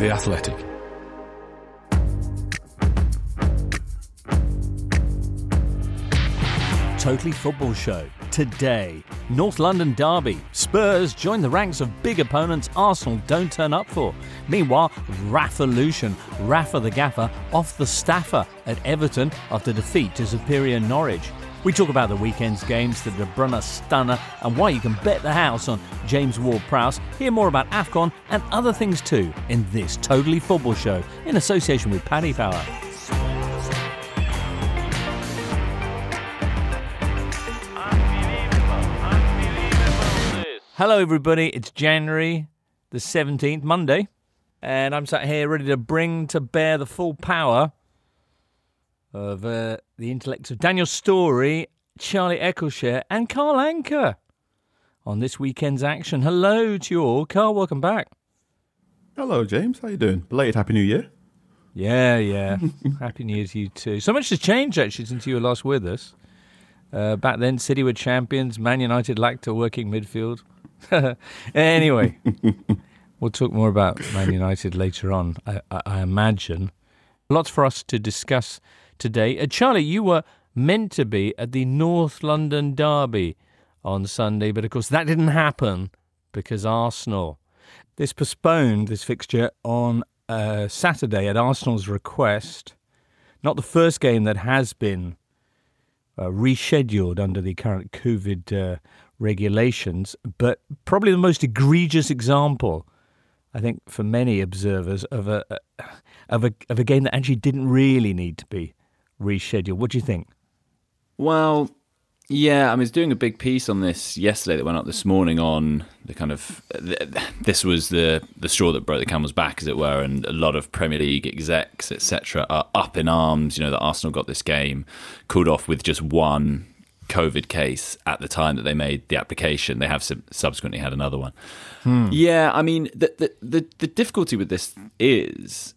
The Athletic. Totally Football Show. Today, North London Derby. Spurs join the ranks of big opponents Arsenal don't turn up for. Meanwhile, Rafa Lucian, Rafa the Gaffer, off the staffer at Everton after defeat to superior Norwich. We talk about the weekend's games, the De Bruyne stunner, and why you can bet the house on James Ward-Prowse. Hear more about AFCON and other things too in this Totally Football Show in association with Paddy Power. Hello, everybody. It's January the 17th, Monday, and I'm sat here ready to bring to bear the full power of uh, the intellects of Daniel Storey, Charlie Eccleshare, and Carl Anka on this weekend's action. Hello to you all. Carl, welcome back. Hello, James. How are you doing? Belated Happy New Year. Yeah, yeah. Happy New Year to you too. So much has changed actually since you were last with us. Uh, back then, City were champions. Man United lacked a working midfield. anyway, we'll talk more about Man United later on. I, I, I imagine lots for us to discuss today. Uh, Charlie, you were meant to be at the North London Derby on Sunday, but of course that didn't happen because Arsenal. This postponed this fixture on uh, Saturday at Arsenal's request. Not the first game that has been uh, rescheduled under the current COVID uh, regulations, but probably the most egregious example, I think, for many observers of a of a of a game that actually didn't really need to be rescheduled. What do you think? Well, yeah, I was doing a big piece on this yesterday that went up this morning on the kind of this was the the straw that broke the camel's back, as it were, and a lot of Premier League execs, etc., are up in arms. You know that Arsenal got this game called off with just one COVID case at the time that they made the application. They have subsequently had another one. Hmm. Yeah, I mean, the, the, the the difficulty with this is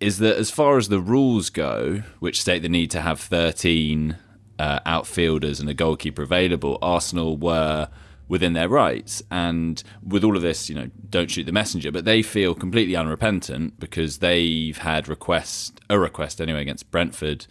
is that as far as the rules go, which state the need to have thirteen uh, outfielders and a goalkeeper available, Arsenal were within their rights. And with all of this, you know, don't shoot the messenger, but they feel completely unrepentant because they've had request a request anyway against Brentford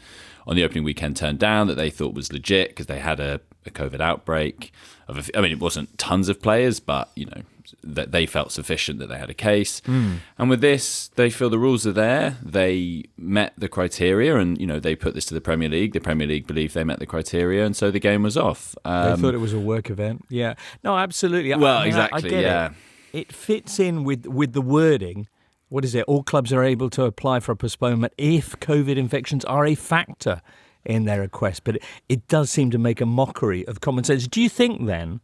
on the opening weekend turned down that they thought was legit because they had a, a COVID outbreak. Of a, I mean, it wasn't tons of players, but you know that they felt sufficient that they had a case. Mm. And with this, they feel the rules are there. They met the criteria, and you know they put this to the Premier League. The Premier League believed they met the criteria, and so the game was off. Um, they thought it was a work event. Yeah, no, absolutely. Well, I mean, exactly. I, I yeah, it. it fits in with with the wording what is it? All clubs are able to apply for a postponement if COVID infections are a factor in their request. But it, it does seem to make a mockery of common sense. Do you think then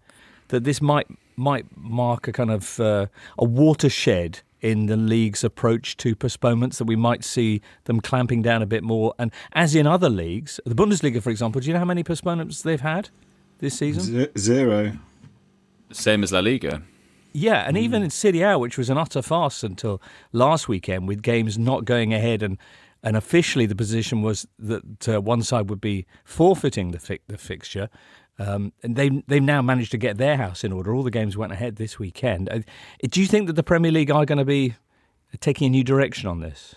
that this might might mark a kind of uh, a watershed in the league's approach to postponements that we might see them clamping down a bit more and as in other leagues the bundesliga for example do you know how many postponements they've had this season zero same as la liga yeah, and mm. even in Serie A, which was an utter farce until last weekend, with games not going ahead, and and officially the position was that uh, one side would be forfeiting the fi- the fixture. Um, and they they've now managed to get their house in order. All the games went ahead this weekend. Uh, do you think that the Premier League are going to be taking a new direction on this?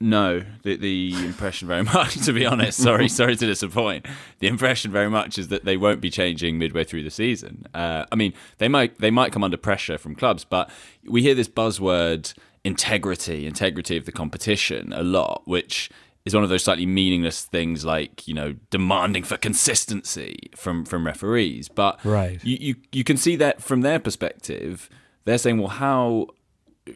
No, the the impression very much, to be honest. Sorry, sorry to disappoint. The impression very much is that they won't be changing midway through the season. Uh, I mean, they might they might come under pressure from clubs, but we hear this buzzword integrity, integrity of the competition a lot, which is one of those slightly meaningless things like you know demanding for consistency from from referees. But right. you, you you can see that from their perspective. They're saying, well, how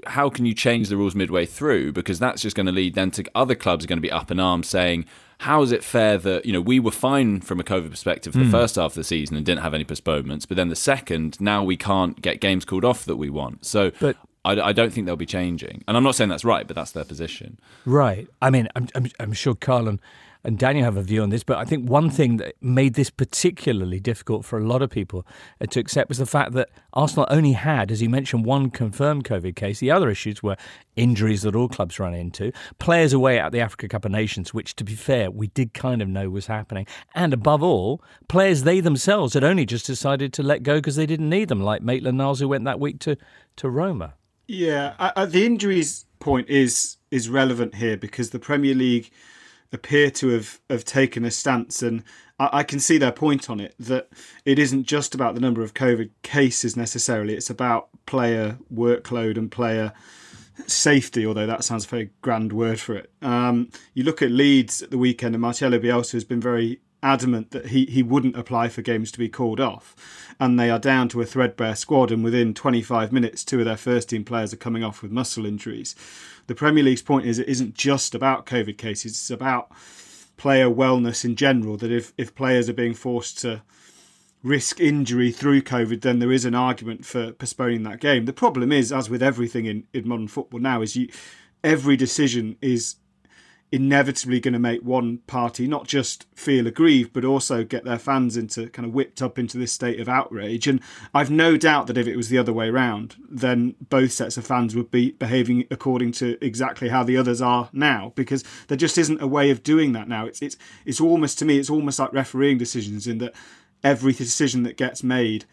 how can you change the rules midway through? Because that's just going to lead then to other clubs are going to be up in arms saying, how is it fair that you know we were fine from a COVID perspective for the mm. first half of the season and didn't have any postponements, but then the second now we can't get games called off that we want. So, but I, I, don't think they'll be changing, and I'm not saying that's right, but that's their position. Right. I mean, I'm I'm, I'm sure Carlin and Daniel have a view on this, but I think one thing that made this particularly difficult for a lot of people uh, to accept was the fact that Arsenal only had, as you mentioned, one confirmed COVID case. The other issues were injuries that all clubs run into, players away at the Africa Cup of Nations, which, to be fair, we did kind of know was happening, and above all, players they themselves had only just decided to let go because they didn't need them, like Maitland Niles, who went that week to, to Roma. Yeah, uh, the injuries point is is relevant here because the Premier League appear to have, have taken a stance, and I, I, can see their point on it that it isn't just about the number of COVID cases necessarily; it's about player workload and player safety. Although that sounds a very grand word for it. Um, you look at Leeds at the weekend, and Marcelo Bielsa has been very adamant that he, he wouldn't apply for games to be called off. And they are down to a threadbare squad, and within 25 minutes, two of their first team players are coming off with muscle injuries. The Premier League's point is it isn't just about COVID cases, it's about player wellness in general. That if, if players are being forced to risk injury through COVID, then there is an argument for postponing that game. The problem is, as with everything in, in modern football now, is you every decision is inevitably going to make one party not just feel aggrieved, but also get their fans into kind of whipped up into this state of outrage. And I've no doubt that if it was the other way around, then both sets of fans would be behaving according to exactly how the others are now, because there just isn't a way of doing that now. It's it's it's almost to me, it's almost like refereeing decisions in that every decision that gets made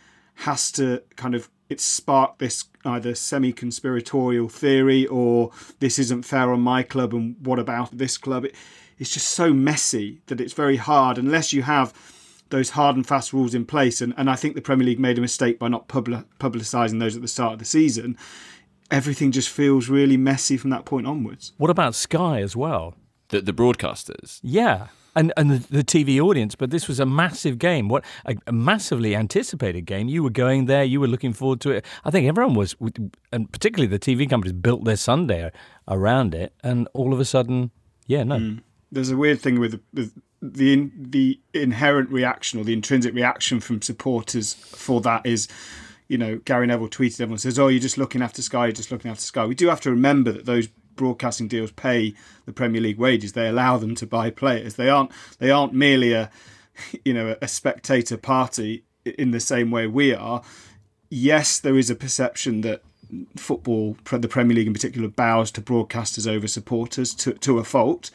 has to kind of it sparked this either semi conspiratorial theory or this isn't fair on my club and what about this club. It, it's just so messy that it's very hard unless you have those hard and fast rules in place. And, and I think the Premier League made a mistake by not publi- publicising those at the start of the season. Everything just feels really messy from that point onwards. What about Sky as well? The, the broadcasters? Yeah and and the, TV audience. But this was a massive game, what a, a, massively anticipated game. You were going there, you were looking forward to it. I think everyone was, and particularly the TV companies built their Sunday around it, and all of a sudden, yeah, no. Mm. There's a weird thing with, with the the inherent reaction or the intrinsic reaction from supporters for that is you know, Gary Neville tweeted everyone says, "Oh, you're just looking after Sky, you're just looking after Sky." We do have to remember that those broadcasting deals pay the Premier League wages. They allow them to buy players. They aren't they aren't merely a you know a spectator party in the same way we are. Yes, there is a perception that football, the Premier League in particular, bows to broadcasters over supporters to, to a fault,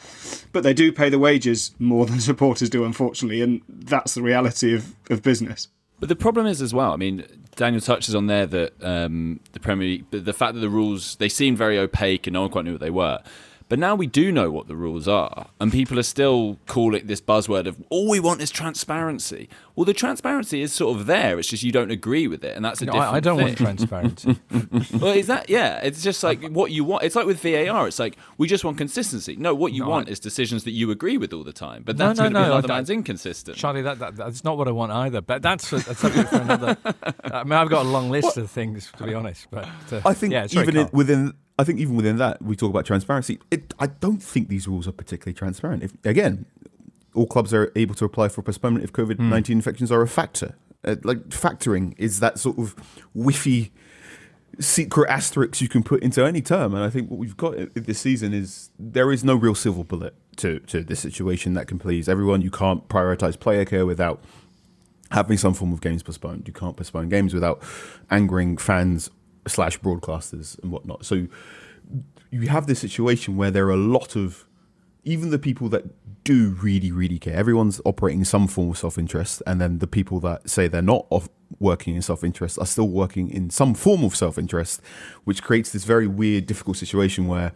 but they do pay the wages more than supporters do, unfortunately, and that's the reality of, of business. But the problem is as well. I mean, Daniel touches on there that um, the Premier League, the fact that the rules they seemed very opaque and no one quite knew what they were. But now we do know what the rules are, and people are still calling this buzzword of all we want is transparency. Well, the transparency is sort of there. It's just you don't agree with it, and that's a no, different. I, I don't thing. want transparency. well, is that yeah? It's just like what you want. It's like with VAR. It's like we just want consistency. No, what you no, want I, is decisions that you agree with all the time. But that's no, no, no, the man's inconsistent. Charlie, that, that, that's not what I want either. But that's a, a subject for another. I mean, I've got a long list what? of things to be honest. But uh, I think yeah, even in, within I think even within that, we talk about transparency. It, I don't think these rules are particularly transparent. If again, all clubs are able to apply for postponement if COVID nineteen mm. infections are a factor. Uh, like factoring is that sort of whiffy secret asterisk you can put into any term. And I think what we've got this season is there is no real silver bullet to to this situation that can please everyone. You can't prioritize player care without having some form of games postponed. You can't postpone games without angering fans slash broadcasters and whatnot. So you have this situation where there are a lot of even the people that do really really care. Everyone's operating some form of self interest, and then the people that say they're not off working in self interest are still working in some form of self interest, which creates this very weird, difficult situation where,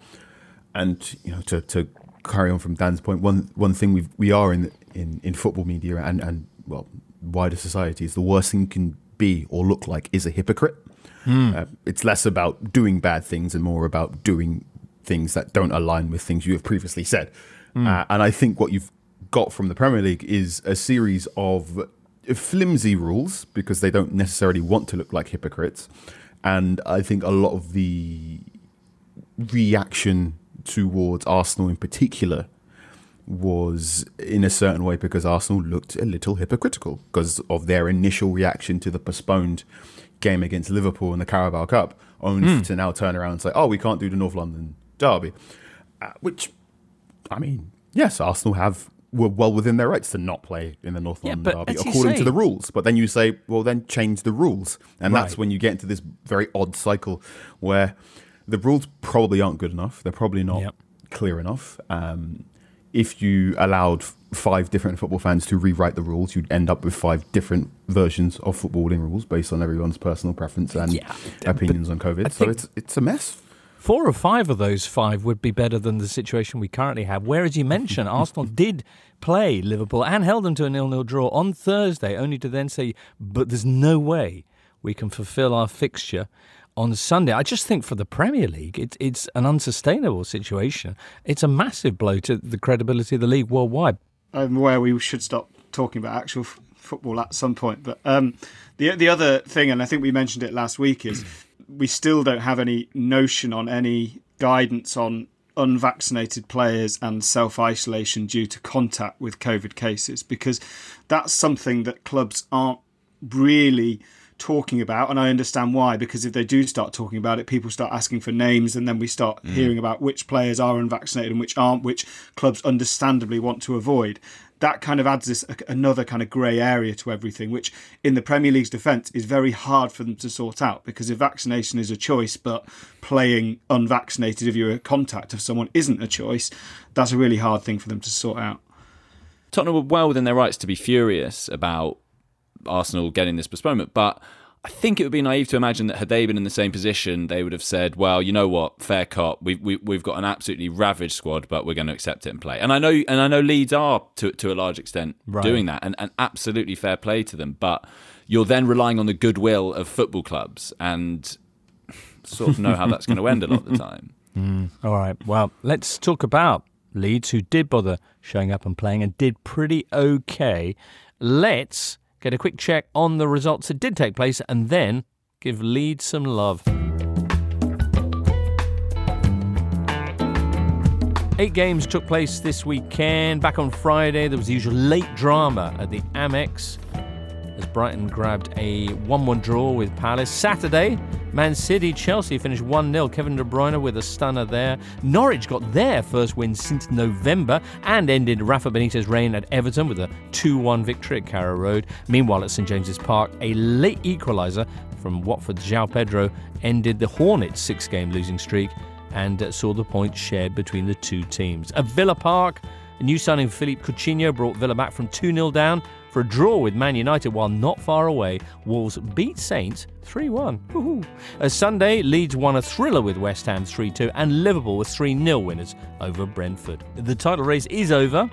and you know, to to carry on from Dan's point, one one thing we we are in in in football media and and well wider society is the worst thing you can be or look like is a hypocrite. Mm. Uh, it's less about doing bad things and more about doing things that don't align with things you have previously said. Mm. Uh, and I think what you've got from the Premier League is a series of flimsy rules because they don't necessarily want to look like hypocrites. And I think a lot of the reaction towards Arsenal in particular was in a certain way because Arsenal looked a little hypocritical because of their initial reaction to the postponed game against Liverpool in the Carabao Cup, only mm. to now turn around and say, "Oh, we can't do the North London derby," uh, which, I mean, yes, Arsenal have were well within their rights to not play in the North yeah, London derby according say, to the rules. But then you say, well, then change the rules, and right. that's when you get into this very odd cycle where the rules probably aren't good enough. They're probably not yep. clear enough. Um, if you allowed five different football fans to rewrite the rules, you'd end up with five different versions of footballing rules based on everyone's personal preference and Yeah, opinions on COVID. So it's it's a mess. Four or five of those five would be better than the situation we currently have. Whereas you mentioned Arsenal did play Liverpool and held them to a nil-nil draw on Thursday, only to then say, "But there's no way we can fulfil our fixture." On Sunday, I just think for the Premier League, it's it's an unsustainable situation. It's a massive blow to the credibility of the league worldwide. I'm aware we should stop talking about actual f- football at some point. But um, the the other thing, and I think we mentioned it last week, is we still don't have any notion on any guidance on unvaccinated players and self isolation due to contact with COVID cases because that's something that clubs aren't really talking about and I understand why because if they do start talking about it people start asking for names and then we start mm. hearing about which players are unvaccinated and which aren't which clubs understandably want to avoid that kind of adds this uh, another kind of grey area to everything which in the Premier League's defence is very hard for them to sort out because if vaccination is a choice but playing unvaccinated if you're a contact of someone isn't a choice that's a really hard thing for them to sort out. Tottenham were well within their rights to be furious about Arsenal getting this postponement, but I think it would be naive to imagine that had they been in the same position, they would have said, "Well, you know what, fair cop. We, we we've got an absolutely ravaged squad, but we're going to accept it and play." And I know, and I know Leeds are to to a large extent Right. doing that, and, and absolutely fair play to them. But you're then relying on the goodwill of football clubs, and sort of know how that's going to end a lot of the time. Hmm. All right. Well, let's talk about Leeds, who did bother showing up and playing and did pretty okay. Let's get a quick check on the results that did take place and then give Leeds some love. Eight games took place this weekend. Back on Friday, there was the usual late drama at the Amex as Brighton grabbed a 1 1 draw with Palace. Saturday, Man City, Chelsea finished 1 0. Kevin De Bruyne with a stunner there. Norwich got their first win since November and ended Rafa Benitez's reign at Everton with a 2 1 victory at Carrow Road. Meanwhile, at St James's Park, a late equaliser from Watford's João Pedro ended the Hornets' six game losing streak and saw the points shared between the two teams. At Villa Park, a new signing Philippe Coutinho brought Villa back from 2 0 down for a draw with Man United while not far away. Wolves beat Saints 3 1. A Sunday, Leeds won a thriller with West Ham 3 2, and Liverpool were 3 0 winners over Brentford. The title race is over.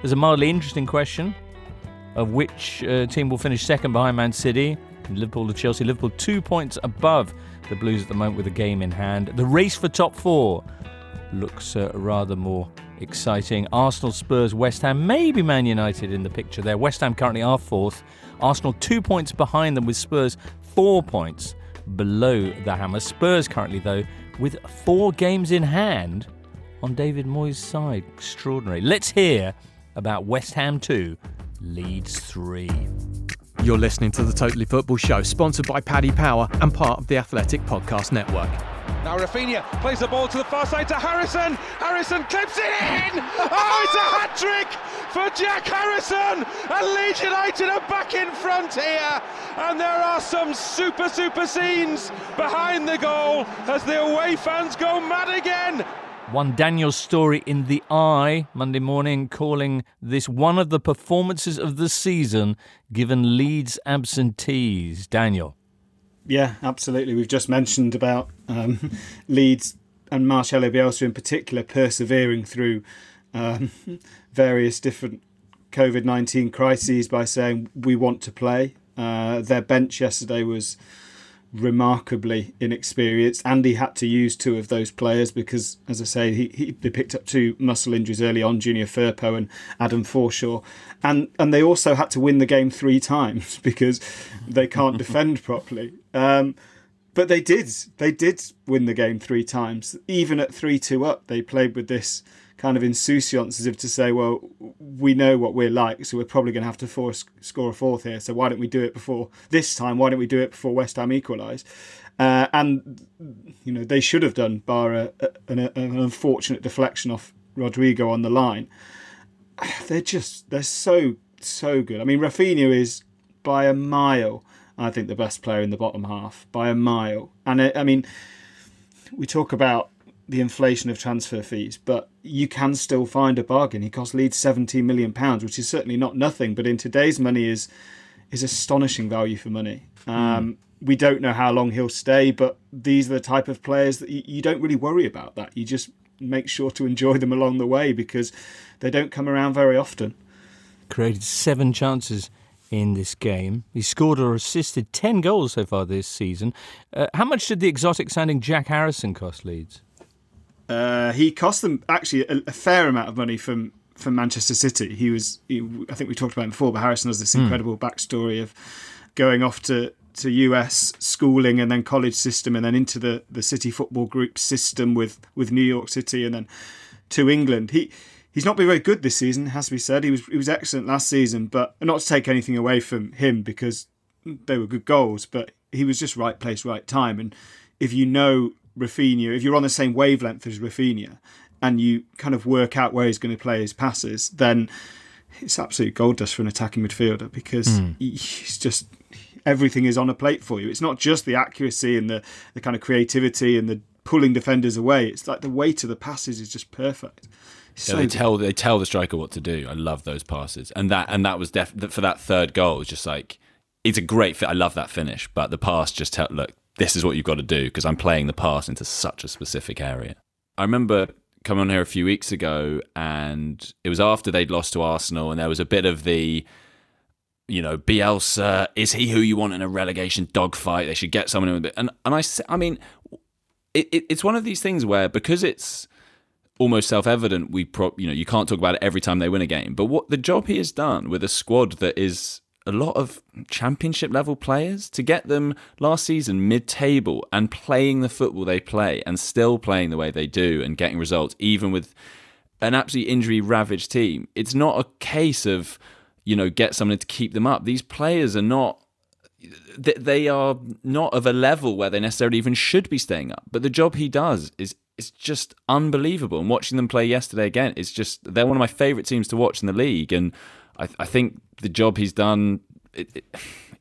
There's a mildly interesting question of which uh, team will finish second behind Man City. Liverpool to Chelsea. Liverpool two points above the Blues at the moment with a game in hand. The race for top four looks uh, rather more exciting. Arsenal, Spurs, West Ham, maybe Man United in the picture there. West Ham currently are fourth. Arsenal two points behind them with Spurs four points below the Hammer. Spurs currently, though, with four games in hand on David Moyes' side. Extraordinary. Let's hear about West Ham 2, Leeds 3. You're listening to the Totally Football Show, sponsored by Paddy Power and part of the Athletic Podcast Network. Now Rafinha plays the ball to the far side to Harrison. Harrison clips it in. Oh, it's a hat trick for Jack Harrison. And Leeds United are back in front here. And there are some super, super scenes behind the goal as the away fans go mad again. One Daniel Storey in the Eye Monday morning calling this one of the performances of the season given Leeds absentees. Daniel. Yeah, absolutely. We've just mentioned about um, Leeds and Marcelo Bielsa in particular persevering through um, various different COVID 19 crises by saying, we want to play. Uh, their bench yesterday was remarkably inexperienced. Andy had to use two of those players because, as I say, he, he they picked up two muscle injuries early on, Junior Firpo and Adam Forshaw, and and they also had to win the game three times because they can't defend properly. Um, but they did. They did win the game three times. Even at three two up, they played with this kind of insouciance as if to say, well, we know what we're like, so we're probably going to have to force, score a fourth here. So why don't we do it before this time? Why don't we do it before West Ham equalise? Uh, and you know they should have done, bar a, a, an, an unfortunate deflection off Rodrigo on the line. They're just they're so so good. I mean, Rafinha is by a mile, I think, the best player in the bottom half by a mile. And I, I mean, we talk about the inflation of transfer fees, but you can still find a bargain. He cost Leeds 17 million pounds, which is certainly not nothing, but in today's money is is astonishing value for money. Um, We don't know how long he'll stay, but these are the type of players that you, you don't really worry about that. You just make sure to enjoy them along the way because they don't come around very often. Created seven chances in this game. He scored or assisted 10 goals so far this season. Uh, how much did the exotic sounding Jack Harrison cost Leeds? Uh, he cost them actually a, a fair amount of money from from Manchester City. He was, he, I think we talked about him before, but Harrison has this incredible backstory of going off to to US schooling and then college system and then into the the City Football Group system with with New York City and then to England. He he's not been very good this season, has to be said. He was he was excellent last season, but not to take anything away from him because they were good goals, but he was just right place, right time. And if you know Rafinha, if you're on the same wavelength as Rafinha, and you kind of work out where he's going to play his passes, then it's absolute gold dust for an attacking midfielder because hmm. he's just everything is on a plate for you. It's not just the accuracy and the, the kind of creativity and the pulling defenders away. It's like the weight of the passes is just perfect. It's Yeah, so they tell they tell the striker what to do. I love those passes, and that and that was def- for that third goal. It's just like it's a great fit. I love that finish, but the pass just tell look, this is what you've got to do because I'm playing the pass into such a specific area. I remember coming on here a few weeks ago, and it was after they'd lost to Arsenal, and there was a bit of the you know, Bielsa, is he who you want in a relegation dogfight? They should get someone in with it. And and I, I mean, it, it, it's one of these things where because it's almost self-evident, we pro, you know, you can't talk about it every time they win a game. But what the job he has done with a squad that is a lot of championship level players to get them last season mid-table and playing the football they play and still playing the way they do and getting results, even with an absolutely injury ravaged team. It's not a case of, you know, get someone to keep them up. These players are not they are not of a level where they necessarily even should be staying up. But the job he does is is just unbelievable. And watching them play yesterday again, it's just they're one of my favourite teams to watch in the league. And I, I think the job he's done, it, it,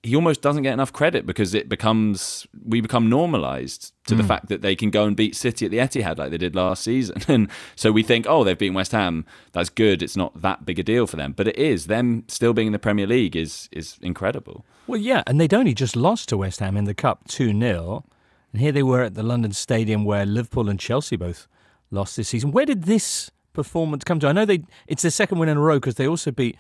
he almost doesn't get enough credit because it becomes we become normalised to the hmm. fact that they can go and beat City at the Etihad like they did last season. And so we think, oh, they've beaten West Ham. That's good. It's not that big a deal for them, but it is. Them still being in the Premier League is is incredible. Well, yeah, and they'd only just lost to West Ham in the Cup 2 0. And here they were at the London Stadium where Liverpool and Chelsea both lost this season. Where did this performance come to? I know they it's their second win in a row because they also beat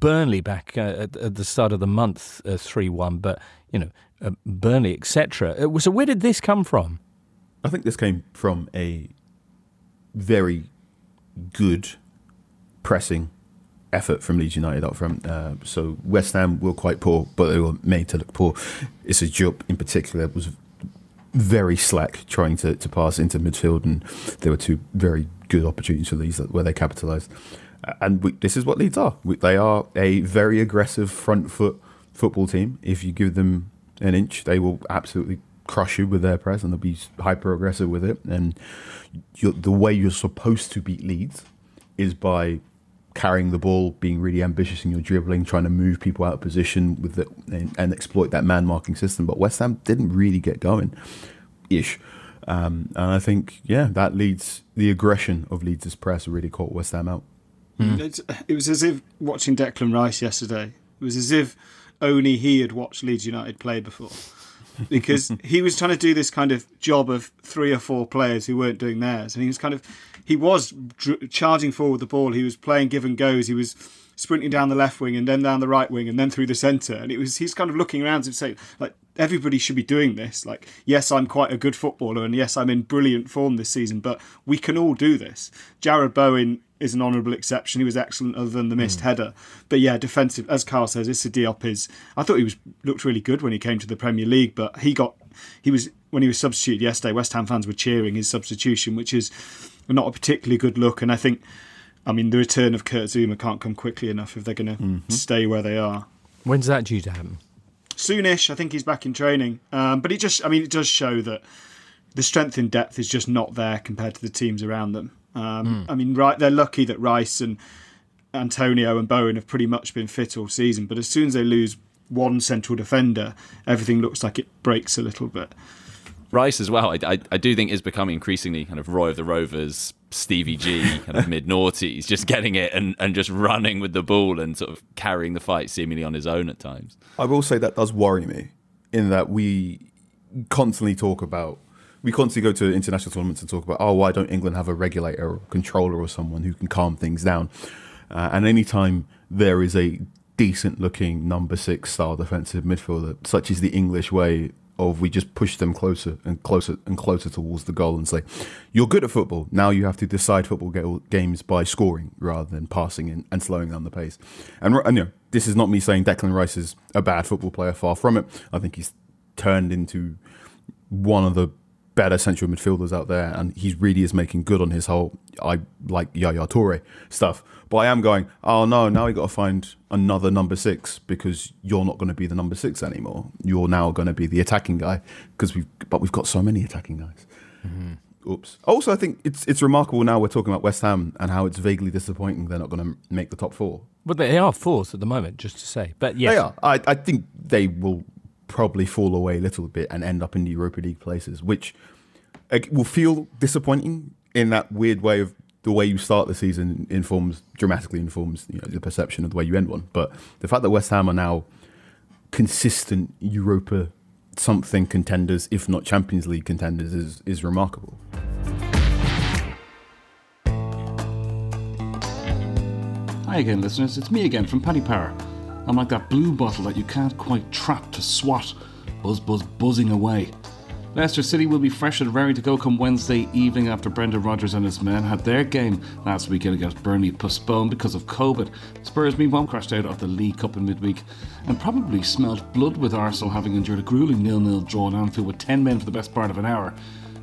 Burnley back uh, at, at the start of the month 3 1, but, you know, uh, Burnley, etc. So where did this come from? I think this came from a very good pressing effort from Leeds United up front. Uh, so West Ham were quite poor, but they were made to look poor. Issa Diop in particular was very slack trying to, to pass into midfield, and there were two very good opportunities for Leeds where they capitalised. And we, this is what Leeds are. We, they are a very aggressive front foot football team. If you give them an inch, they will absolutely crush you with their press, and they'll be hyper aggressive with it. And the way you're supposed to beat Leeds is by carrying the ball, being really ambitious in your dribbling, trying to move people out of position with the, and, and exploit that man marking system. But West Ham didn't really get going, ish. Um, and I think, yeah, that leads the aggression of Leeds' press really caught West Ham out. Hmm. It's, it was as if watching Declan Rice yesterday. It was as if only he had watched Leeds United play before. Because he was trying to do this kind of job of three or four players who weren't doing theirs. And he was kind of, he was dr- charging forward the ball. He was playing give and goes. He was sprinting down the left wing and then down the right wing and then through the centre. And it was, he's kind of looking around and saying, like, everybody should be doing this. Like, yes, I'm quite a good footballer and yes, I'm in brilliant form this season, but we can all do this. Jarrod Bowen is an honourable exception. He was excellent other than the missed header. But yeah, defensive, as Carl says, Issa Diop is. I thought he was looked really good when he came to the Premier League, but he got he was when he was substituted yesterday. West Ham fans were cheering his substitution, which is not a particularly good look. And I think, I mean, the return of Kurt Zouma can't come quickly enough if they're going to stay where they are When's that due to happen? soonish. I think he's back in training. Um, but it just, I mean, it does show that the strength in depth is just not there compared to the teams around them. Um, I mean, right, they're lucky that Rice and Antonio and Bowen have pretty much been fit all season. But as soon as they lose one central defender, everything looks like it breaks a little bit. Rice as well. I, I, I, do think is becoming increasingly kind of Roy of the Rovers, Stevie G, kind of mid noughties, just getting it and, and just running with the ball and sort of carrying the fight seemingly on his own at times. I will say that does worry me in that we constantly talk about we constantly go to international tournaments and talk about oh why don't England have a regulator or controller or someone who can calm things down uh, and anytime there is a decent looking number six style defensive midfielder such as the English way of we just push them closer and closer and closer towards the goal and say, you're good at football. Now you have to decide football games by scoring rather than passing and, and slowing down the pace. And, and you know, this is not me saying Declan Rice is a bad football player. Far from it. I think he's turned into one of the better central midfielders out there, and he really is making good on his whole I like Yaya Toure stuff. But I am going, oh no, now we got to find another number six because you're not going to be the number six anymore. You're now going to be the attacking guy because we've but we've got so many attacking guys. Mm-hmm. Oops. Also, I think it's it's remarkable now we're talking about West Ham and how it's vaguely disappointing they're not going to make the top four. But they are fourth at the moment, just to say. But yes, they are. I, I think they will probably fall away a little bit and end up in the Europa League places, which will feel disappointing in that weird way of the way you start the season informs dramatically informs you know, the perception of the way you end one. But the fact that West Ham are now consistent Europa something contenders, if not Champions League contenders, is is remarkable. Hi again, listeners. It's me again from Paddy Power. I'm like that blue bottle that you can't quite trap to swat, buzz buzz buzzing away. Leicester City will be fresh and raring to go come Wednesday evening after Brendan Rodgers and his men had their game last weekend against Burnley postponed because of COVID. Spurs, meanwhile, crashed out of the League Cup in midweek and probably smelt blood with Arsenal having endured a grueling nil-nil draw in Anfield with 10 men for the best part of an hour.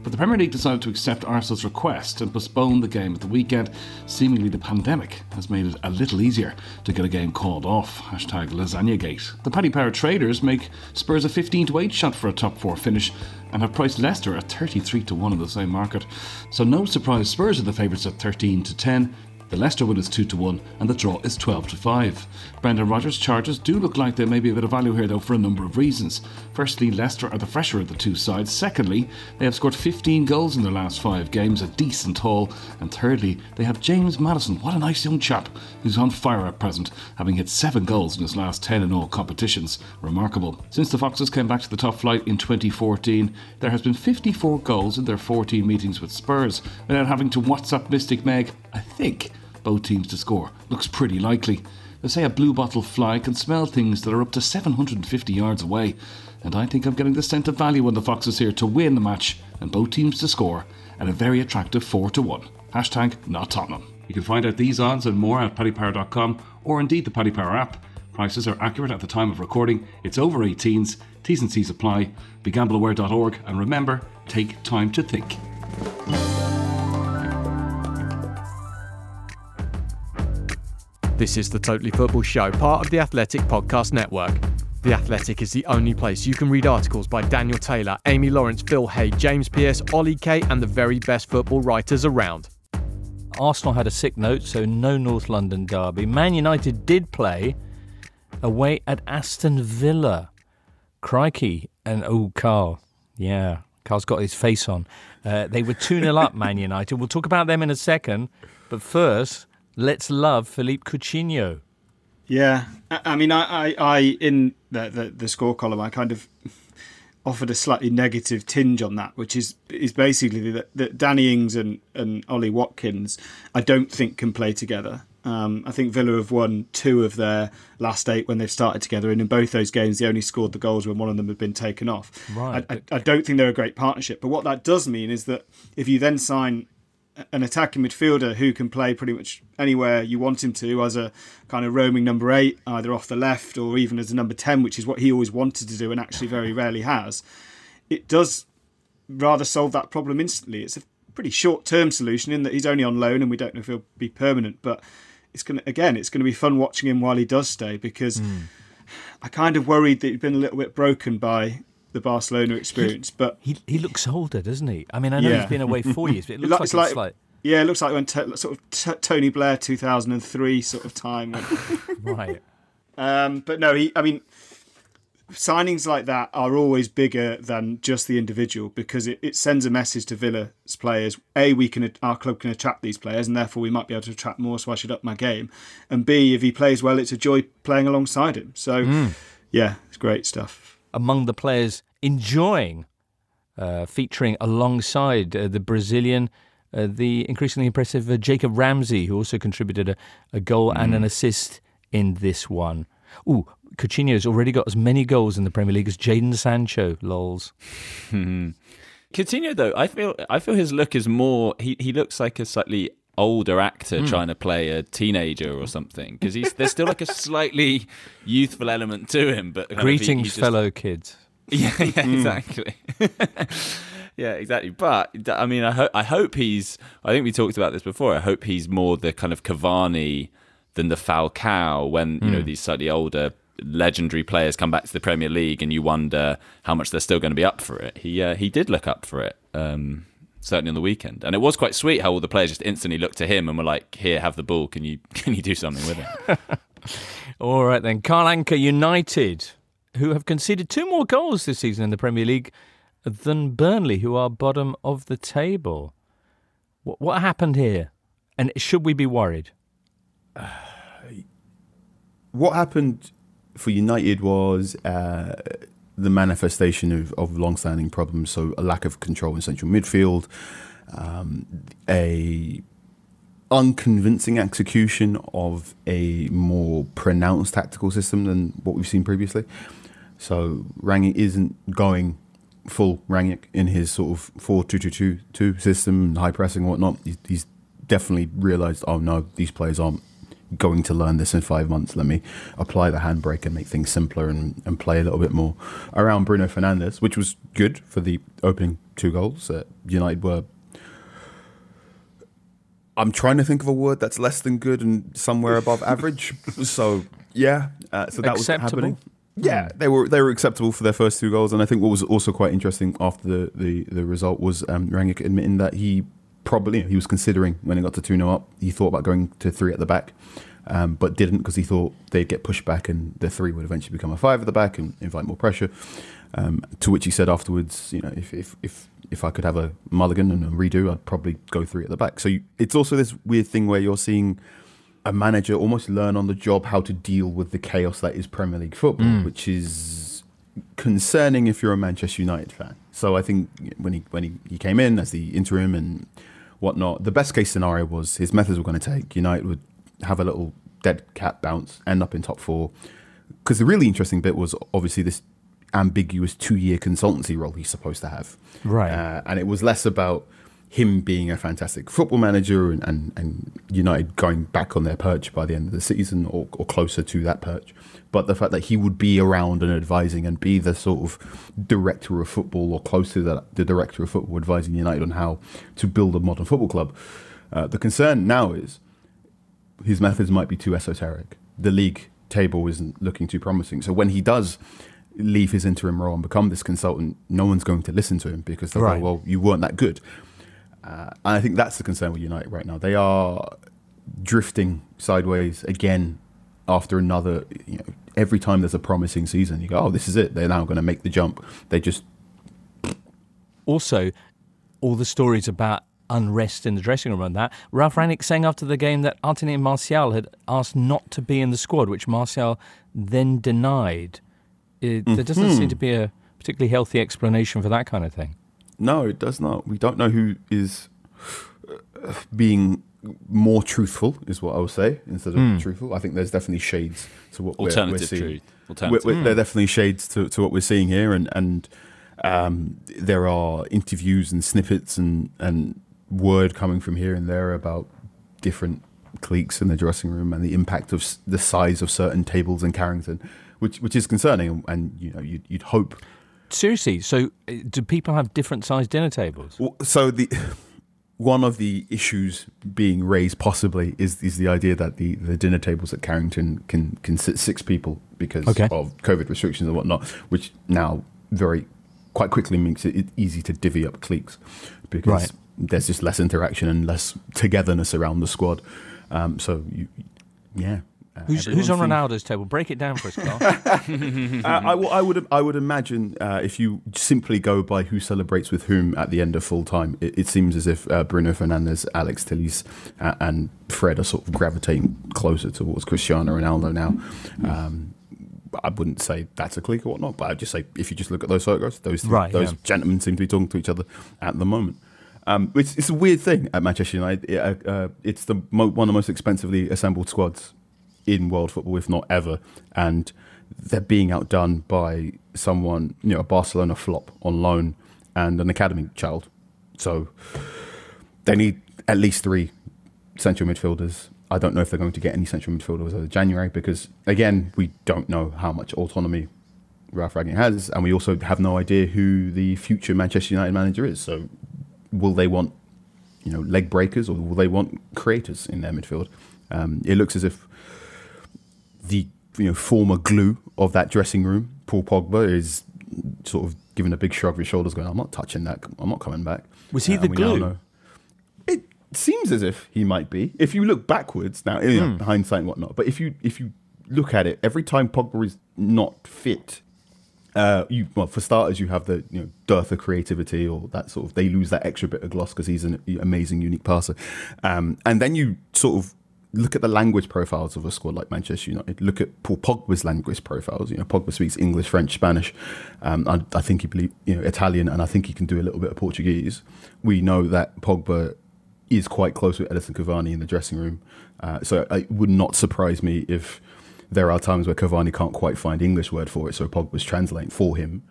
But the Premier League decided to accept Arsenal's request and postpone the game at the weekend. Seemingly, the pandemic has made it a little easier to get a game called off. Hashtag lasagnagate. The Paddy Power traders make Spurs a 15 to 8 shot for a top four finish and have priced Leicester at 33 to 1 in the same market. So no surprise Spurs are the favourites at 13 to 10 the Leicester win is 2 to 1 and the draw is 12 to 5. Brendan Rodgers' charges do look like there may be a bit of value here though for a number of reasons. Firstly, Leicester are the fresher of the two sides. Secondly, they have scored 15 goals in their last 5 games, a decent haul. And thirdly, they have James Maddison, what a nice young chap who's on fire at present, having hit 7 goals in his last 10 in all competitions. Remarkable. Since the Foxes came back to the top flight in 2014, there has been 54 goals in their 14 meetings with Spurs without having to WhatsApp Mystic Meg, I think both teams to score. Looks pretty likely. They say a blue bottle fly can smell things that are up to 750 yards away, and I think I'm getting the scent of value on the Foxes here to win the match and both teams to score at a very attractive 4 to 1. Hashtag not Tottenham. You can find out these odds and more at paddypower.com or indeed the Paddy Power app. Prices are accurate at the time of recording. It's over 18s. T's and C's apply. BeGambleAware.org and remember, take time to think. This is the Totally Football Show, part of the Athletic Podcast Network. The Athletic is the only place you can read articles by Daniel Taylor, Amy Lawrence, Phil Hay, James Pearce, Ollie Kay, and the very best football writers around. Arsenal had a sick note, so no North London derby. Man United did play away at Aston Villa. Crikey. And oh, Carl. Yeah, Carl's got his face on. Uh, they were 2 0 up, Man United. We'll talk about them in a second. But first, let's love Philippe Coutinho. Yeah, I mean, I, I, I in the, the, the score column, I kind of offered a slightly negative tinge on that, which is is basically that, that Danny Ings and, and Ollie Watkins, I don't think can play together. Um, I think Villa have won two of their last eight when they've started together, and in both those games, they only scored the goals when one of them had been taken off. Right. I, I, I don't think they're a great partnership, but what that does mean is that if you then sign an attacking midfielder who can play pretty much anywhere you want him to as a kind of roaming number eight, either off the left or even as a number 10, which is what he always wanted to do and actually very rarely has, it does rather solve that problem instantly. It's a pretty short term solution in that he's only on loan and we don't know if he'll be permanent, but it's going to, again, it's going to be fun watching him while he does stay because. Mm. I kind of worried that he'd been a little bit broken by the Barcelona experience. He, but he he looks older, doesn't he? I mean, I know yeah. he's been away four years, but it looks like, like, like, yeah, it looks like when t- sort of t- Tony Blair 2003 sort of time. right. Um, but no, he. I mean, signings like that are always bigger than just the individual because it, it sends a message to Villa's players. A, we can our club can attract these players, and therefore we might be able to attract more. So I should up my game. And B, if he plays well, it's a joy playing alongside him. So yeah, it's great stuff. Among the players enjoying uh, featuring alongside uh, the Brazilian, uh, the increasingly impressive uh, Jacob Ramsey, who also contributed a, a goal and an assist in this one. Ooh, Coutinho's already got as many goals in the Premier League as Jadon Sancho. Lols. Coutinho, though, I feel I feel his look is more. He he looks like a slightly older actor trying to play a teenager or something because he's there's still like a slightly youthful element to him. But of he- Greetings, just- fellow kids. Yeah, yeah, exactly. yeah, exactly. But I mean, I hope I hope he's. I think we talked about this before. I hope he's more the kind of Cavani than the Falcao when you know these slightly older legendary players come back to the Premier League and you wonder how much they're still going to be up for it. He uh, he did look up for it. Um, certainly on the weekend, and it was quite sweet how all the players just instantly looked to him and were like, "Here, have the ball. Can you can you do something with it?" All right then, Carl Anka United, who have conceded two more goals this season in the Premier League than Burnley, who are bottom of the table. What, what happened here? And should we be worried? what happened for United was uh, the manifestation of, of long-standing problems. So a lack of control in central midfield, um, a unconvincing execution of a more pronounced tactical system than what we've seen previously. So Rangnick isn't going full Rangnick in his sort of 4-2-2-2 system, high pressing and whatnot. He's, he's definitely realised, oh no, these players aren't going to learn this in five months. Let me apply the handbrake and make things simpler and, and play a little bit more around Bruno Fernandes, which was good for the opening two goals. Uh, United were. I'm trying to think of a word that's less than good and somewhere above average. So yeah, uh, so that was happening. Yeah, they were they were acceptable for their first two goals, and I think what was also quite interesting after the the, the result was um, Rangnick admitting that he probably he was considering when it got to two 0 up, he thought about going to three at the back, um, but didn't because he thought they'd get pushed back and the three would eventually become a five at the back and invite more pressure. Um, to which he said afterwards, you know, if if if if I could have a mulligan and a redo, I'd probably go three at the back. So you, it's also this weird thing where you're seeing a manager almost learn on the job how to deal with the chaos that is Premier League football, which is concerning if you're a Manchester United fan. So I think when he when he, he came in as the interim and whatnot, the best case scenario was his methods were going to take. United would have a little dead cat bounce, end up in top four. Because the really interesting bit was obviously this ambiguous two year consultancy role he's supposed to have. Right. Uh, and it was less about him being a fantastic football manager and, and, and United going back on their perch by the end of the season or, or closer to that perch. But the fact that he would be around and advising and be the sort of director of football or close to the, the director of football advising United on how to build a modern football club. Uh, the concern now is his methods might be too esoteric. The league table isn't looking too promising. So when he does leave his interim role and become this consultant, no one's going to listen to him because they'll Right. go, well, you weren't that good. Uh, and I think that's the concern with United right now. They are drifting sideways again after another. You know, every time there's a promising season, you go, oh, this is it. They're now going to make the jump. They just Also, all the stories about unrest in the dressing room and that. Ralf Rangnick saying after the game that Anthony Martial had asked not to be in the squad, which Martial then denied. It, There doesn't seem to be a particularly healthy explanation for that kind of thing. No, it does not. We don't know who is uh, being more truthful, is what I would say, instead of truthful. I think there's definitely shades to what we're, we're seeing. truth. We're, we're- There are definitely shades to, to what we're seeing here, and and um, there are interviews and snippets and and word coming from here and there about different cliques in the dressing room and the impact of the size of certain tables in Carrington, which which is concerning. And, and you know, you'd, you'd hope Seriously, so uh, do people have different sized dinner tables? Well, So the one of the issues being raised possibly is is the idea that the, the dinner tables at Carrington can can sit six people because Okay. of COVID restrictions and whatnot, which now very quite quickly makes it easy to divvy up cliques because Right. there's just less interaction and less togetherness around the squad. Um, so you, yeah, Uh, Who's, who's on everyone Ronaldo's table? Break it down for us, Carl. seems- uh, I, w- I would I would imagine uh, if you simply go by who celebrates with whom at the end of full time, it, it seems as if uh, Bruno Fernandes, Alex Telles, uh, and Fred are sort of gravitating closer towards Cristiano Ronaldo now. Um, I wouldn't say that's a clique or whatnot, but I'd just say if you just look at those photographs, those Right, those yeah. gentlemen seem to be talking to each other at the moment. Um, it's, it's a weird thing at Manchester United. It, uh, uh, it's the mo- one of the most expensively assembled squads in world football, if not ever, and they're being outdone by someone, you know, a Barcelona flop on loan and an academy child. So they need at least three central midfielders. I don't know if they're going to get any central midfielders of January because, again, we don't know how much autonomy Ralf Rangnick has, and we also have no idea who the future Manchester United manager is. So, will they want, you know, leg breakers or will they want creators in their midfield? Um, it looks as if the you know former glue of that dressing room, Paul Pogba, is sort of giving a big shrug of his shoulders, going, "I'm not touching that. I'm not coming back." Was he Uh, the and we now glue? It seems as if he might be. If you look backwards now, you know, Hmm. hindsight and whatnot, but if you if you look at it, every time Pogba is not fit, uh, you well for starters you have the you know dearth of creativity or that sort of they lose that extra bit of gloss because he's an amazing unique passer, um, and then you sort of look at the language profiles of a squad like Manchester United. Look at Paul Pogba's language profiles. You know Pogba speaks English, French, Spanish. Um, I, I think he believe you know Italian, and I think he can do a little bit of Portuguese. We know that Pogba is quite close with Edinson Cavani in the dressing room, uh, so it would not surprise me if there are times where Cavani can't quite find English word for it, so Pogba's translating for him.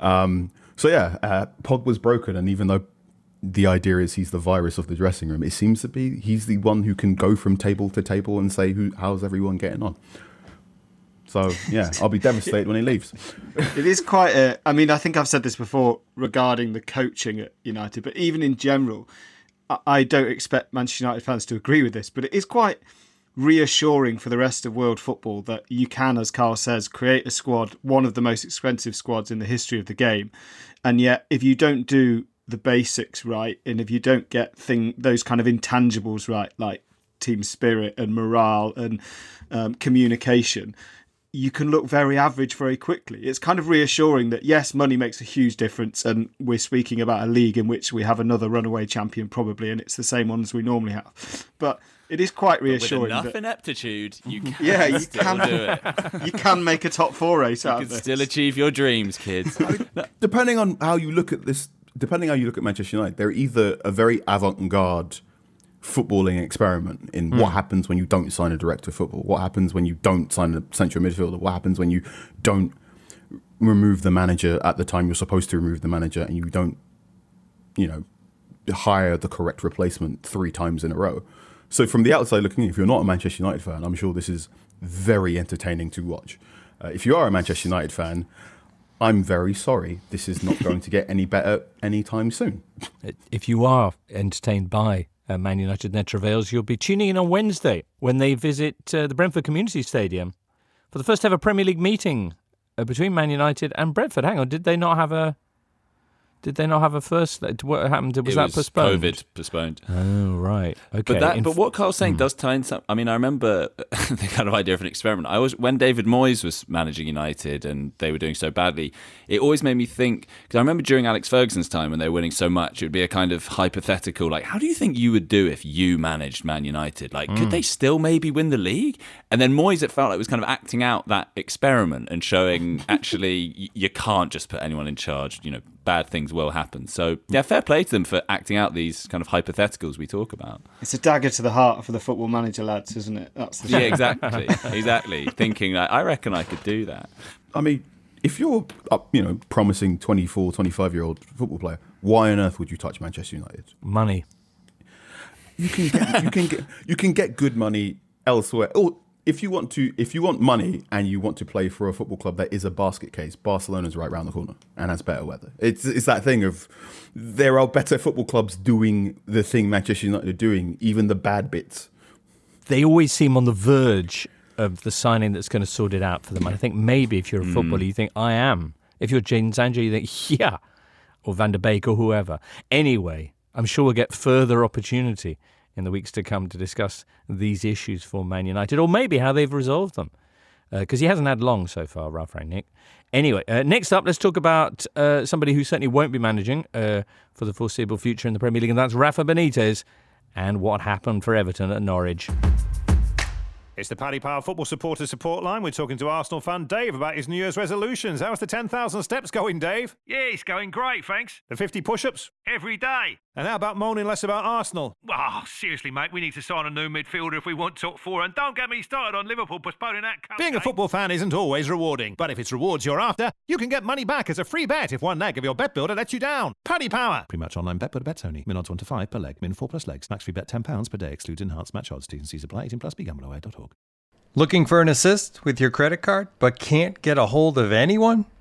Um, so yeah, uh, Pogba's broken, and even though the idea is he's the virus of the dressing room, it seems to be he's the one who can go from table to table and say, "Who? How's everyone getting on?" So yeah, I'll be devastated when he leaves. It is quite a. I mean, I think I've said this before regarding the coaching at United, but even in general, I, don't expect Manchester United fans to agree with this, but it is quite reassuring for the rest of world football that you can, as Carl says, create a squad, one of the most expensive squads in the history of the game, and yet if you don't do the basics right, and if you don't get thing those kind of intangibles right, like team spirit and morale and um, communication, you can look very average very quickly. It's kind of reassuring that yes, money makes a huge difference, and we're speaking about a league in which we have another runaway champion probably, and it's the same ones we normally have. But it is quite With reassuring enough that ineptitude, you can Yeah, you still can. do it. you can make a top four race out You of can this. still achieve your dreams, kids. depending on how you look at this, depending how you look at Manchester United, they're either a very avant-garde footballing experiment in what happens when you don't sign a director of football, what happens when you don't sign a central midfielder, what happens when you don't remove the manager at the time you're supposed to remove the manager, and you don't, you know, hire the correct replacement three times in a row. So from the outside looking in, if you're not a Manchester United fan, I'm sure this is very entertaining to watch. Uh, if you are a Manchester United fan, I'm very sorry. This is not going to get any better anytime soon. if you are entertained by uh, Man United and their travails, you'll be tuning in on Wednesday when they visit uh, the Brentford Community Stadium for the first ever Premier League meeting uh, between Man United and Brentford. Hang on, did they not have a? Did they not have a first? What happened? Was it that was postponed? COVID postponed. Oh right, okay. But that, but what Carl's saying hmm. does tie in some. I mean, I remember the kind of idea of an experiment. I was when David Moyes was managing United and they were doing so badly. It always made me think because I remember during Alex Ferguson's time when they were winning so much, it would be a kind of hypothetical, like, how do you think you would do if you managed Man United? Like, could hmm. they still maybe win the league? And then Moyes, it felt like was kind of acting out that experiment and showing actually you can't just put anyone in charge. You know, bad things will happen. So yeah, fair play to them for acting out these kind of hypotheticals we talk about. It's a dagger to the heart for the football manager lads, isn't it? That's the Yeah, exactly, exactly. Thinking that I reckon I could do that. I mean, if you're, uh, you know, promising 24, 25 year old football player, why on earth would you touch Manchester United? money. You can get, you can get, you can get good money elsewhere. Or if you want to, if you want money and you want to play for a football club that is a basket case, Barcelona's right round the corner and has better weather. It's it's that thing of there are better football clubs doing the thing Manchester United are doing, even the bad bits. They always seem on the verge of the signing that's going to sort it out for them. And I think maybe if you're a hmm. footballer, you think I am. If you're Jadon Sancho, you think yeah, or Van der Beek or whoever. Anyway, I'm sure we'll get further opportunity in the weeks to come to discuss these issues for Man United, or maybe how they've resolved them. Because uh, he hasn't had long so far, Ralf Rangnick. Anyway, uh, next up, let's talk about uh, somebody who certainly won't be managing uh, for the foreseeable future in the Premier League, and that's Rafa Benitez and what happened for Everton at Norwich. It's the Paddy Power Football Supporter Support Line. We're talking to Arsenal fan Dave about his New Year's resolutions. How's the 10,000 steps going, Dave? Yeah, it's going great, thanks. The 50 push ups? Every day. And how about moaning less about Arsenal? Oh, seriously, mate, we need to sign a new midfielder if we want top four. And don't get me started on Liverpool postponing that cup Being game. a football fan isn't always rewarding, but if it's rewards you're after, you can get money back as a free bet if one leg of your bet builder lets you down. Paddy Power! Pre-match online bet builder bets only. Min odds 1 to 5 per leg. Min 4 plus legs. Max free bet £10 per day. Excludes enhanced match odds. T's and C's apply. 18 plus. BeGambleAware.org. Looking for an assist with your credit card but can't get a hold of anyone?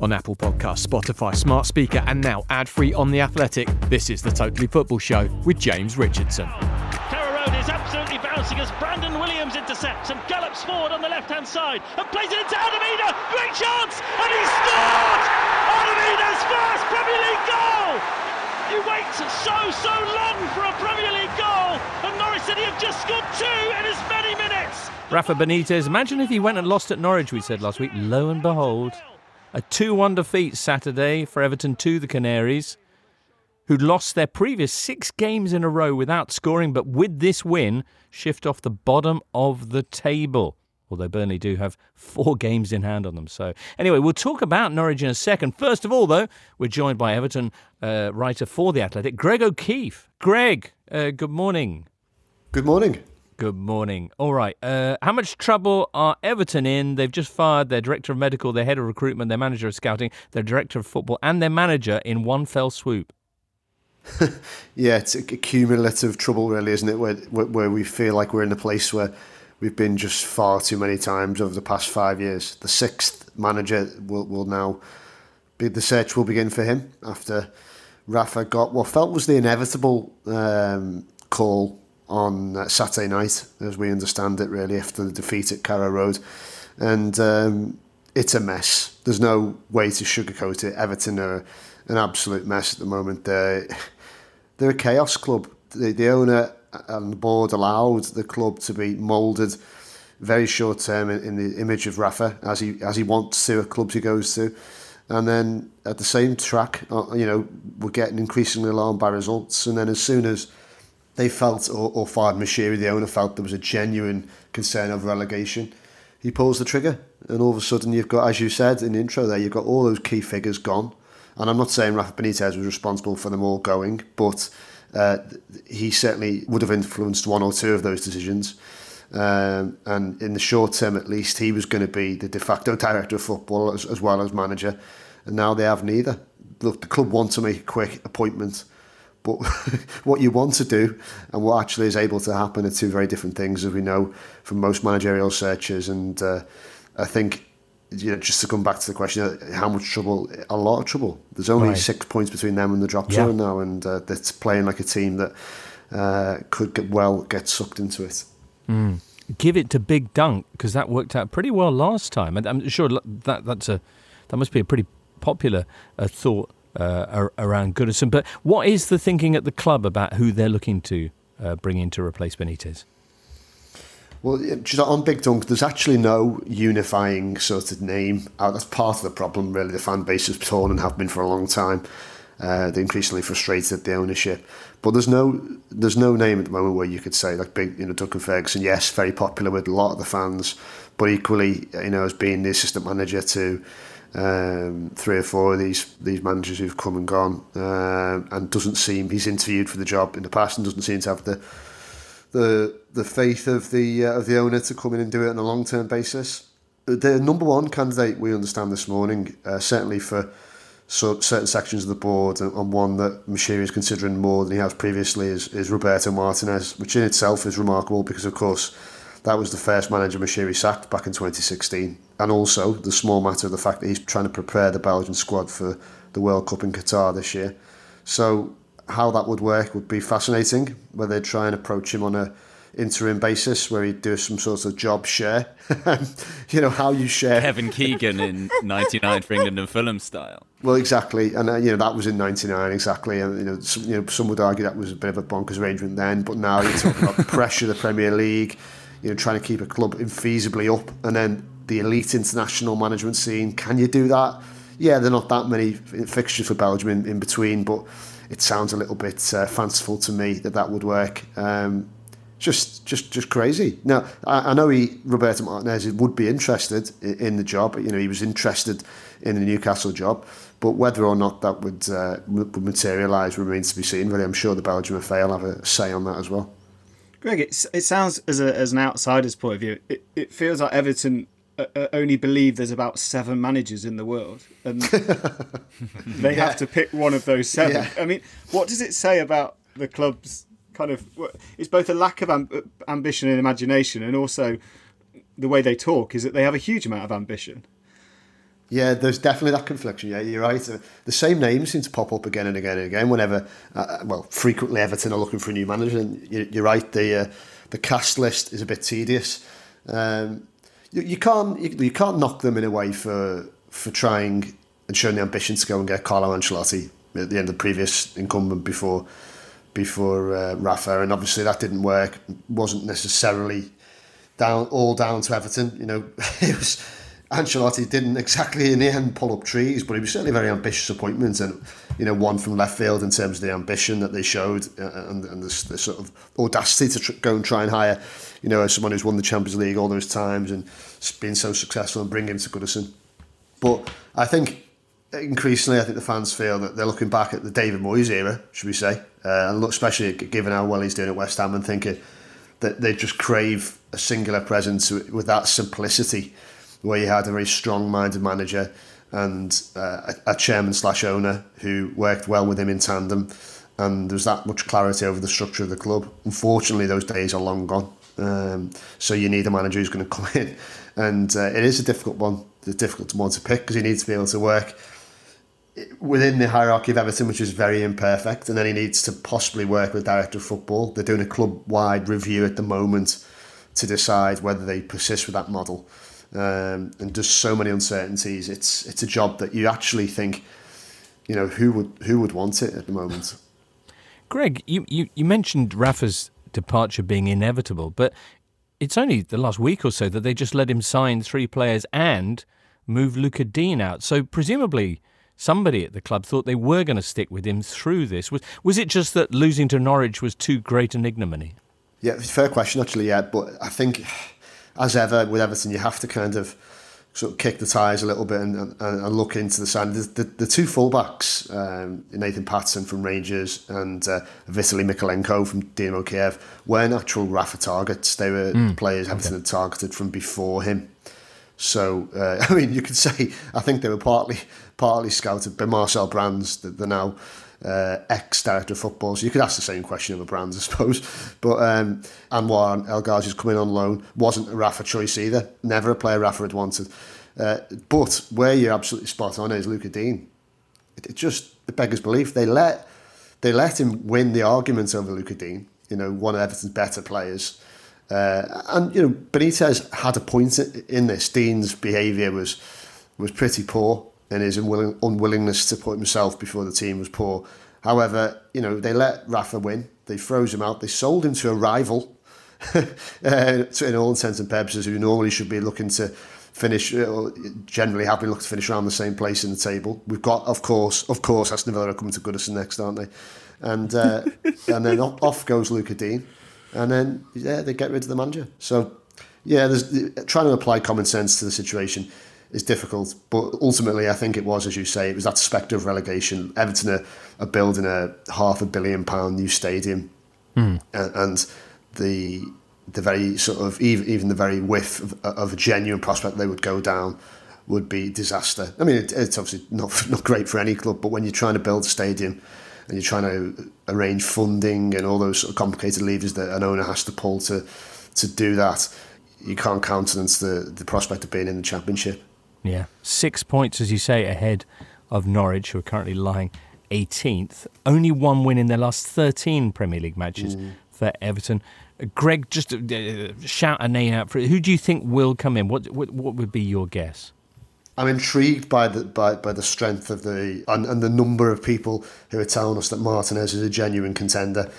On Apple Podcasts, Spotify, Smart Speaker, and now ad-free on The Athletic, this is the Totally Football Show with James Richardson. Carrow Road is absolutely bouncing as Brandon Williams intercepts and gallops forward on the left-hand side and plays it into Adam Idah. Great chance! And he scored! Adam Idah's first Premier League goal! You wait so, so long for a Premier League goal, and Norwich City have just scored two in as many minutes. Rafa Benitez, imagine if he went and lost at Norwich, we said last week. Lo and behold, a 2 1 defeat Saturday for Everton to the Canaries, who'd lost their previous six games in a row without scoring, but with this win, shift off the bottom of the table. Although Burnley do have four games in hand on them. So, anyway, we'll talk about Norwich in a second. First of all, though, we're joined by Everton uh, writer for The Athletic, Greg O'Keeffe. Greg, uh, good morning. Good morning. Good morning. All right. Uh, how much trouble are Everton in? They've just fired their director of medical, their head of recruitment, their manager of scouting, their director of football, and their manager in one fell swoop. yeah, it's a cumulative trouble, really, isn't it? Where, where we feel like we're in a place where we've been just far too many times over the past five years. The sixth manager will, will now be the search will begin for him after Rafa got what felt was the inevitable um, call on uh, Saturday night, as we understand it, really, after the defeat at Carrow Road. And um, it's a mess. There's no way to sugarcoat it. Everton are an absolute mess at the moment. They're, they're a chaos club. The, the owner and the board allowed the club to be moulded very short term in, in the image of Rafa as he as he wants to at clubs he goes to, and then at the same track, uh, you know, we're getting increasingly alarmed by results. And then as soon as they felt, or, or Farhad Moshiri, the owner, felt there was a genuine concern of relegation, he pulls the trigger, and all of a sudden you've got, as you said in the intro, there you've got all those key figures gone. And I'm not saying Rafa Benitez was responsible for them all going, but uh, he certainly would have influenced one or two of those decisions. Um, and in the short term, at least, he was going to be the de facto director of football as, as well as manager. And now they have neither. Look, the club want to make a quick appointment, but what you want to do and what actually is able to happen are two very different things, as we know from most managerial searches. And uh, I think you know, just to come back to the question, how much trouble? A lot of trouble. There's only Right. six points between them and the drop Yeah. zone now, and uh, that's playing like a team that uh, could get well get sucked into it. Give it to Big Dunk because that worked out pretty well last time. And I'm sure that that's a that must be a pretty popular uh, thought uh, around Goodison. But what is the thinking at the club about who they're looking to uh, bring in to replace Benitez? Well, on Big Dunk, there's actually no unifying sort of name. Uh, that's part of the problem, really. The fan base is torn and have been for a long time. Uh, they're increasingly frustrated at the ownership, but there's no there's no name at the moment where you could say like big, you know, Duncan Ferguson. Yes, very popular with a lot of the fans, but equally, you know, as being the assistant manager to um, three or four of these these managers who've come and gone, uh, and doesn't seem he's interviewed for the job in the past and doesn't seem to have the the the faith of the uh, of the owner to come in and do it on a long term basis. The number one candidate we understand this morning, uh, certainly for so, certain sections of the board, and, one that Moshiri is considering more than he has previously, is, is Roberto Martinez, which in itself is remarkable because, of course, that was the first manager Moshiri sacked back in 2016. And also the small matter of the fact that he's trying to prepare the Belgian squad for the World Cup in Qatar this year. So how that would work would be fascinating, where they'd try and approach him on a interim basis where he'd do some sort of job share. you know, how you share. Kevin Keegan in 99 for England and Fulham style. Well, exactly. And, uh, you know, that was in 99, exactly. And, you know, some, you know, some would argue that was a bit of a bonkers arrangement then, but now you're talking about pressure the Premier League, you know, trying to keep a club infeasibly up, and then the elite international management scene. Can you do that? Yeah, there are not that many fixtures for Belgium in, in between, but it sounds a little bit uh, fanciful to me that that would work. Um, just, just, just crazy. Now, I, I know he Roberto Martinez would be interested in, in, the job. You know, he was interested in the Newcastle job, but whether or not that would uh, would materialise remains to be seen. Really, I'm sure the Belgium FA will have a say on that as well. Greg, it, it sounds as a, as an outsider's point of view, it, it feels like Everton uh, uh only believe there's about seven managers in the world, and they yeah. have to pick one of those seven. Yeah. I mean, what does it say about the club's kind of it's both a lack of amb- ambition and imagination, and also the way they talk is that they have a huge amount of ambition. Yeah, there's definitely that confliction. Yeah, you're right. The same names seem to pop up again and again and again. Whenever, uh, well, frequently Everton are looking for a new manager, and you're right. The uh, the cast list is a bit tedious. Um, you, you can't you, you can't knock them in a way for for trying and showing the ambition to go and get Carlo Ancelotti at the end of the previous incumbent before before uh, Rafa, and obviously that didn't work. wasn't necessarily down all down to Everton. You know, it was Ancelotti didn't exactly in the end pull up trees, but he was certainly a very ambitious appointment, and you know, one from left field in terms of the ambition that they showed uh, and, and the, sort of audacity to tr- go and try and hire, you know, someone who's won the Champions League all those times and been so successful and bring him to Goodison. But I think increasingly, I think the fans feel that they're looking back at the David Moyes era, should we say, uh, and look, especially given how well he's doing at West Ham, and thinking that they just crave a singular presence with that simplicity, where you had a very strong-minded manager and uh, a, chairman slash owner who worked well with him in tandem, and there's that much clarity over the structure of the club. Unfortunately, those days are long gone. Um, so you need a manager who's going to come in, and uh, it is a difficult one. A difficult one to pick because he needs to be able to work within the hierarchy of Everton, which is very imperfect, and then he needs to possibly work with director of football. They're doing a club-wide review at the moment to decide whether they persist with that model. Um, and there's so many uncertainties. It's it's a job that you actually think, you know, who would who would want it at the moment. Greg, you, you, you mentioned Rafa's departure being inevitable, but it's only the last week or so that they just let him sign three players and move Lucas Digne out. So presumably somebody at the club thought they were going to stick with him through this. Was was it just that losing to Norwich was too great an ignominy? Yeah, fair question actually. Yeah, but I think as ever with Everton, you have to kind of sort of kick the tires a little bit and, and, and look into the sand. The, the, the two fullbacks, um, Nathan Patterson from Rangers and uh, Vitaly Mykolenko from Dynamo Kiev, weren't actual Rafa targets. They were mm, players Everton okay. had targeted from before him. So, uh, I mean, you could say I think they were partly partly scouted by Marcel Brands, the, the now uh, ex-director of football. So you could ask the same question of a Brands, I suppose. But um, Anwar El Ghazi's coming on loan wasn't a Rafa choice either. Never a player Rafa had wanted. Uh, but where you're absolutely spot on is Lucas Digne. It, it just it beggars belief. They let they let him win the argument over Lucas Digne. You know, one of Everton's better players. Uh, and you know, Benitez had a point in this. Digne's behaviour was was pretty poor and his unwilling, unwillingness to put himself before the team was poor. However, you know, they let Rafa win. They froze him out. They sold him to a rival, uh, to, in all intents and purposes, who normally should be looking to finish, uh, or generally have been looking to finish around the same place in the table. We've got, of course, of course, Aston Villa are coming to Goodison next, aren't they? And uh, and then off goes Lucas Digne, and then yeah, they get rid of the manager. So yeah, there's trying to apply common sense to the situation is difficult. But ultimately, I think it was, as you say, it was that spectre of relegation. Everton are, are building a half a billion pound new stadium, mm. and, and, the the very sort of even, even the very whiff of, of, a genuine prospect they would go down would be disaster. I mean, it, it's obviously not not great for any club, but when you're trying to build a stadium and you're trying to arrange funding and all those sort of complicated levers that an owner has to pull to to do that, you can't countenance the the prospect of being in the championship. Yeah, six points, as you say, ahead of Norwich, who are currently lying 18th. Only one win in their last 13 Premier League matches Mm. for Everton. Greg, just uh, shout a name out for it. who do you think will come in? What what, what would be your guess? I'm intrigued by the by, by the strength of the and, and the number of people who are telling us that Martinez is a genuine contender.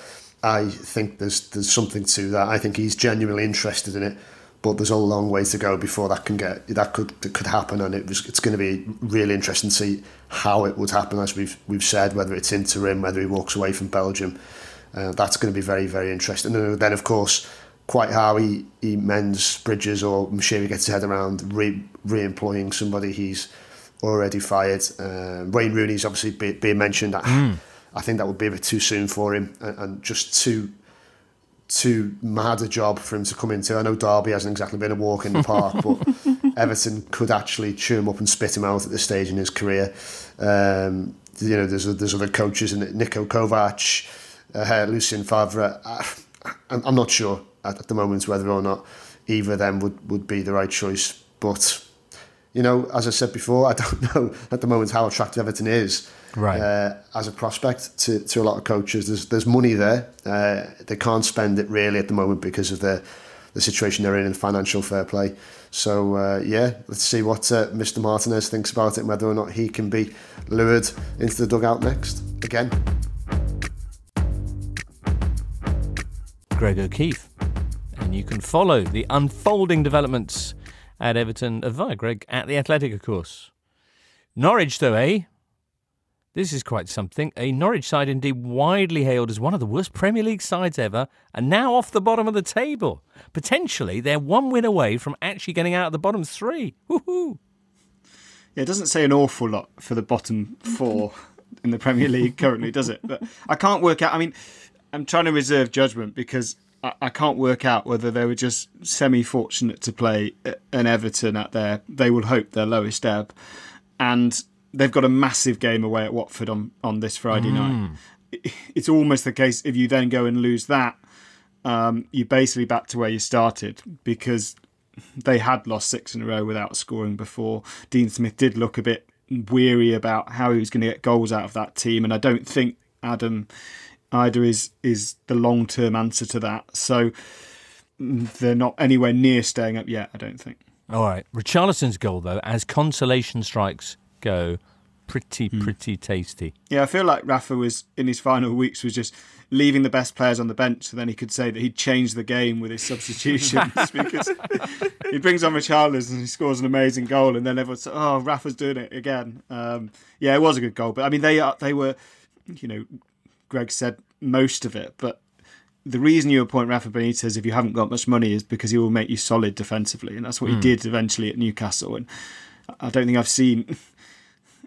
I think there's there's something to that. I think he's genuinely interested in it, but there's a long way to go before that can get that could that could happen, and it was it's going to be really interesting to see how it would happen. As we've we've said, whether it's interim, whether he walks away from Belgium, uh, that's going to be very very interesting. And then of course quite how he, he mends bridges or Moshiri gets his head around re, re-employing somebody he's already fired. Uh, Wayne Rooney's obviously be, being mentioned. I, I think that would be a bit too soon for him and, and just too too mad a job for him to come into. I know Derby hasn't exactly been a walk in the park, but Everton could actually chew him up and spit him out at this stage in his career. Um, you know, there's there's other coaches in it, Niko Kovac, uh, Lucien Favre. I, I'm I'm not sure at, at the moment whether or not either of them would, would be the right choice. But you know, as I said before, I don't know at the moment how attractive Everton is Right. uh, as a prospect to, to a lot of coaches. There's there's money there. Uh, they can't spend it really at the moment because of the the situation they're in in financial fair play. So uh, yeah, let's see what uh, Mr. Martinez thinks about it and whether or not he can be lured into the dugout next again. Greg O'Keeffe. And you can follow the unfolding developments at Everton uh, via Greg at The Athletic, of course. Norwich, though, eh? This is quite something. A Norwich side indeed widely hailed as one of the worst Premier League sides ever, and now off the bottom of the table. Potentially, they're one win away from actually getting out of the bottom three. Woohoo! Yeah, it doesn't say an awful lot for the bottom four in the Premier League currently, does it? But I can't work out. I mean, I'm trying to reserve judgment because I, I can't work out whether they were just semi-fortunate to play an Everton at their, they will hope, their lowest ebb, and they've got a massive game away at Watford on on this Friday night. It- It's almost the case if you then go and lose that, um, you're basically back to where you started because they had lost six in a row without scoring before. Dean Smith did look a bit weary about how he was going to get goals out of that team, and I don't think Adam Idah is is the long term answer to that. So mm, they're not anywhere near staying up yet. I don't think. All right. Richarlison's goal, though, as consolation strikes go, pretty, pretty tasty. Yeah, I feel like Rafa was in his final weeks was just leaving the best players on the bench, so then he could say that he'd changed the game with his substitutions because he brings on Richarlison and he scores an amazing goal, and then everyone's oh Rafa's doing it again. Um, yeah, it was a good goal, but I mean they are they were, you know, Greg said most of it, but the reason you appoint Rafa Benitez if you haven't got much money is because he will make you solid defensively, and that's what he Hmm. did eventually at Newcastle. And I don't think I've seen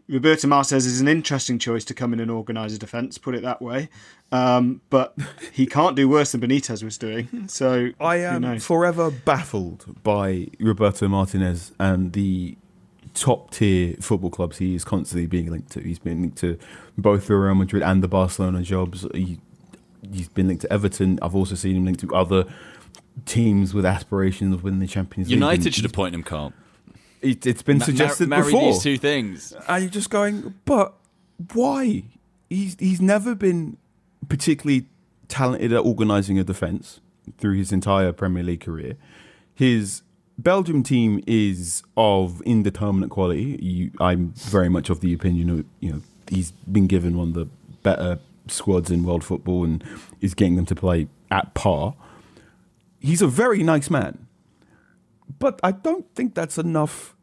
Roberto Martinez is an interesting choice to come in and organise a defence, put it that way. Um, but he can't do worse than Benitez was doing. So I am forever baffled by Roberto Martinez and the top tier football clubs he is constantly being linked to. He's been linked to both the Real Madrid and the Barcelona jobs. He, he's been linked to Everton. I've also seen him linked to other teams with aspirations of winning the Champions League. United should appoint him, Carl. It, it's been Ma- mar- suggested marry before. these two things. And you're just going, but why? He's he's never been particularly talented at organising a defence through his entire Premier League career. His Belgium team is of indeterminate quality. You, I'm very much of the opinion of you know he's been given one of the better squads in world football and is getting them to play at par. He's a very nice man, but I don't think that's enough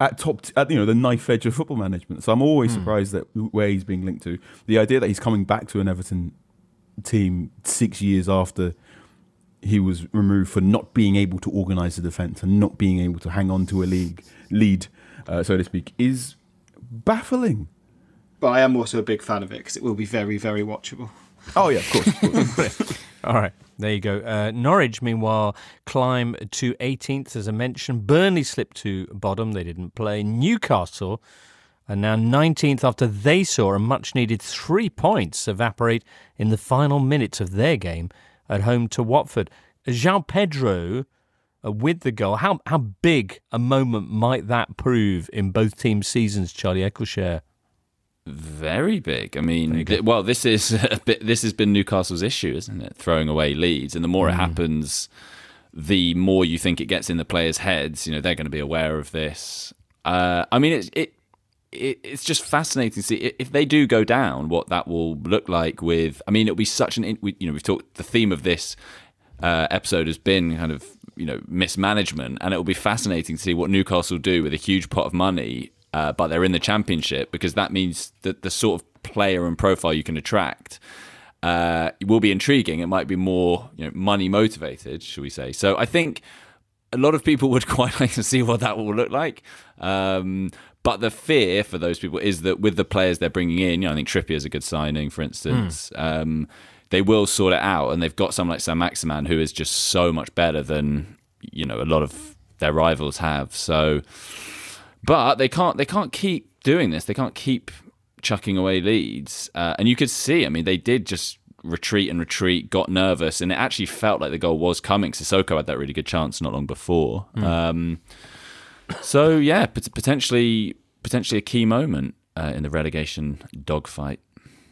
at top, t- at you know the knife edge of football management. So I'm always Hmm. surprised that where he's being linked to. The idea that he's coming back to an Everton team six years after he was removed for not being able to organise the defence and not being able to hang on to a league lead, uh, so to speak, is baffling. But I am also a big fan of it because it will be very, very watchable. Oh yeah, of course. All right, there you go. Uh, Norwich, meanwhile, climb to 18th, as I mentioned. Burnley slipped to bottom. They didn't play. Newcastle are now 19th after they saw a much needed three points evaporate in the final minutes of their game at home to Watford. João Pedro uh, with the goal. How how big a moment might that prove in both teams' seasons, Charlie Eccleshare? Very big. I mean, th- well, this is a bit, this has been Newcastle's issue, isn't it? Throwing away leads, and the more it happens, the more you think it gets in the players' heads. You know, they're going to be aware of this. Uh, I mean, it's it, it it's just fascinating to see if they do go down, what that will look like. With, I mean, it'll be such an in- we, you know we've talked. The theme of this uh, episode has been kind of you know mismanagement, and it will be fascinating to see what Newcastle do with a huge pot of money, uh, but they're in the championship because that means that the sort of player and profile you can attract uh, will be intriguing. It might be more you know money motivated, shall we say? So I think a lot of people would quite like to see what that will look like. Um, but the fear for those people is that with the players they're bringing in, you know, I think Trippier is a good signing, for instance. Um, they will sort it out, and they've got someone like Saint-Maximin who is just so much better than you know a lot of their rivals have. So, but they can't they can't keep doing this. They can't keep chucking away leads. Uh, and you could see, I mean, they did just retreat and retreat, got nervous, and it actually felt like the goal was coming. Sissoko had that really good chance not long before. Mm. Um, so yeah, potentially potentially a key moment uh, in the relegation dogfight.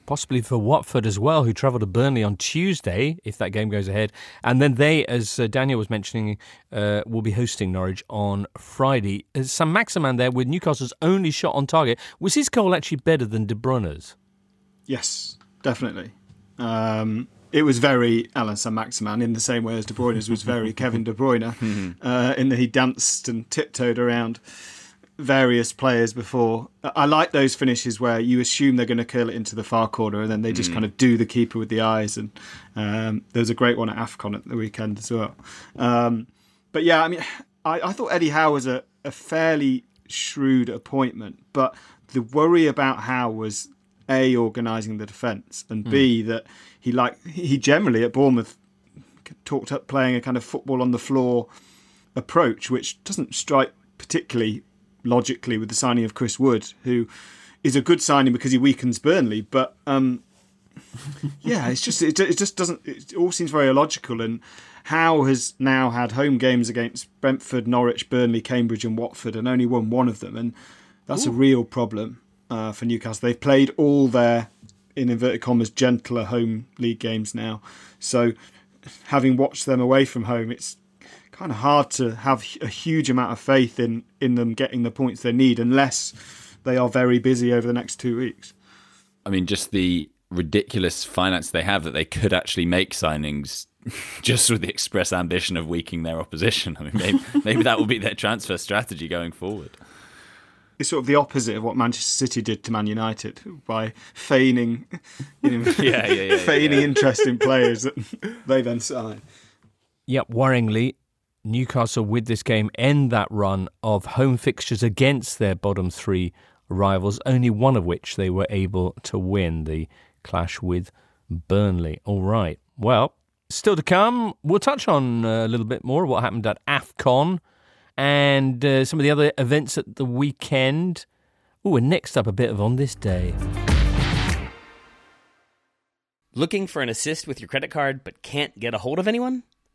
Possibly for Watford as well, who travel to Burnley on Tuesday if that game goes ahead, and then they, as uh, Daniel was mentioning, uh, will be hosting Norwich on Friday. Uh, Saint-Maximin there with Newcastle's only shot on target. Was his goal actually better than De Bruyne's? Yes, definitely. Um, it was very Allan Saint-Maximin in the same way as De Bruyne's was very Kevin De Bruyne, uh, in that he danced and tiptoed around various players before. I like those finishes where you assume they're going to curl it into the far corner and then they just Mm. kind of do the keeper with the eyes. And um, there was a great one at AFCON at the weekend as well. Um, but yeah, I mean, I, I thought Eddie Howe was a, a fairly shrewd appointment, but the worry about Howe was a organising the defence and b that he like he generally at Bournemouth talked up playing a kind of football on the floor approach, which doesn't strike particularly logically with the signing of Chris Wood, who is a good signing because he weakens Burnley, but um, yeah, it's just it, it just doesn't. It all seems very illogical. And Howe has now had home games against Brentford, Norwich, Burnley, Cambridge, and Watford, and only won one of them, and that's a real problem uh, for Newcastle. They've played all their in inverted commas gentler home league games now, so having watched them away from home, it's kind of hard to have a huge amount of faith in in them getting the points they need unless they are very busy over the next two weeks. I mean, just the ridiculous finance they have that they could actually make signings just with the express ambition of weakening their opposition. I mean, maybe, maybe that will be their transfer strategy going forward. It's sort of the opposite of what Manchester City did to Man United by feigning, you know, Yeah, yeah, yeah, feigning yeah. interest in players that they then sign. Yep, worryingly, Newcastle with this game end that run of home fixtures against their bottom three rivals, only one of which they were able to win the clash with Burnley. All right. Well, still to come, we'll touch on uh, a little bit more what happened at AFCON and uh, some of the other events at the weekend. Oh, and next up, a bit of On This Day. Looking for an assist with your credit card but can't get a hold of anyone?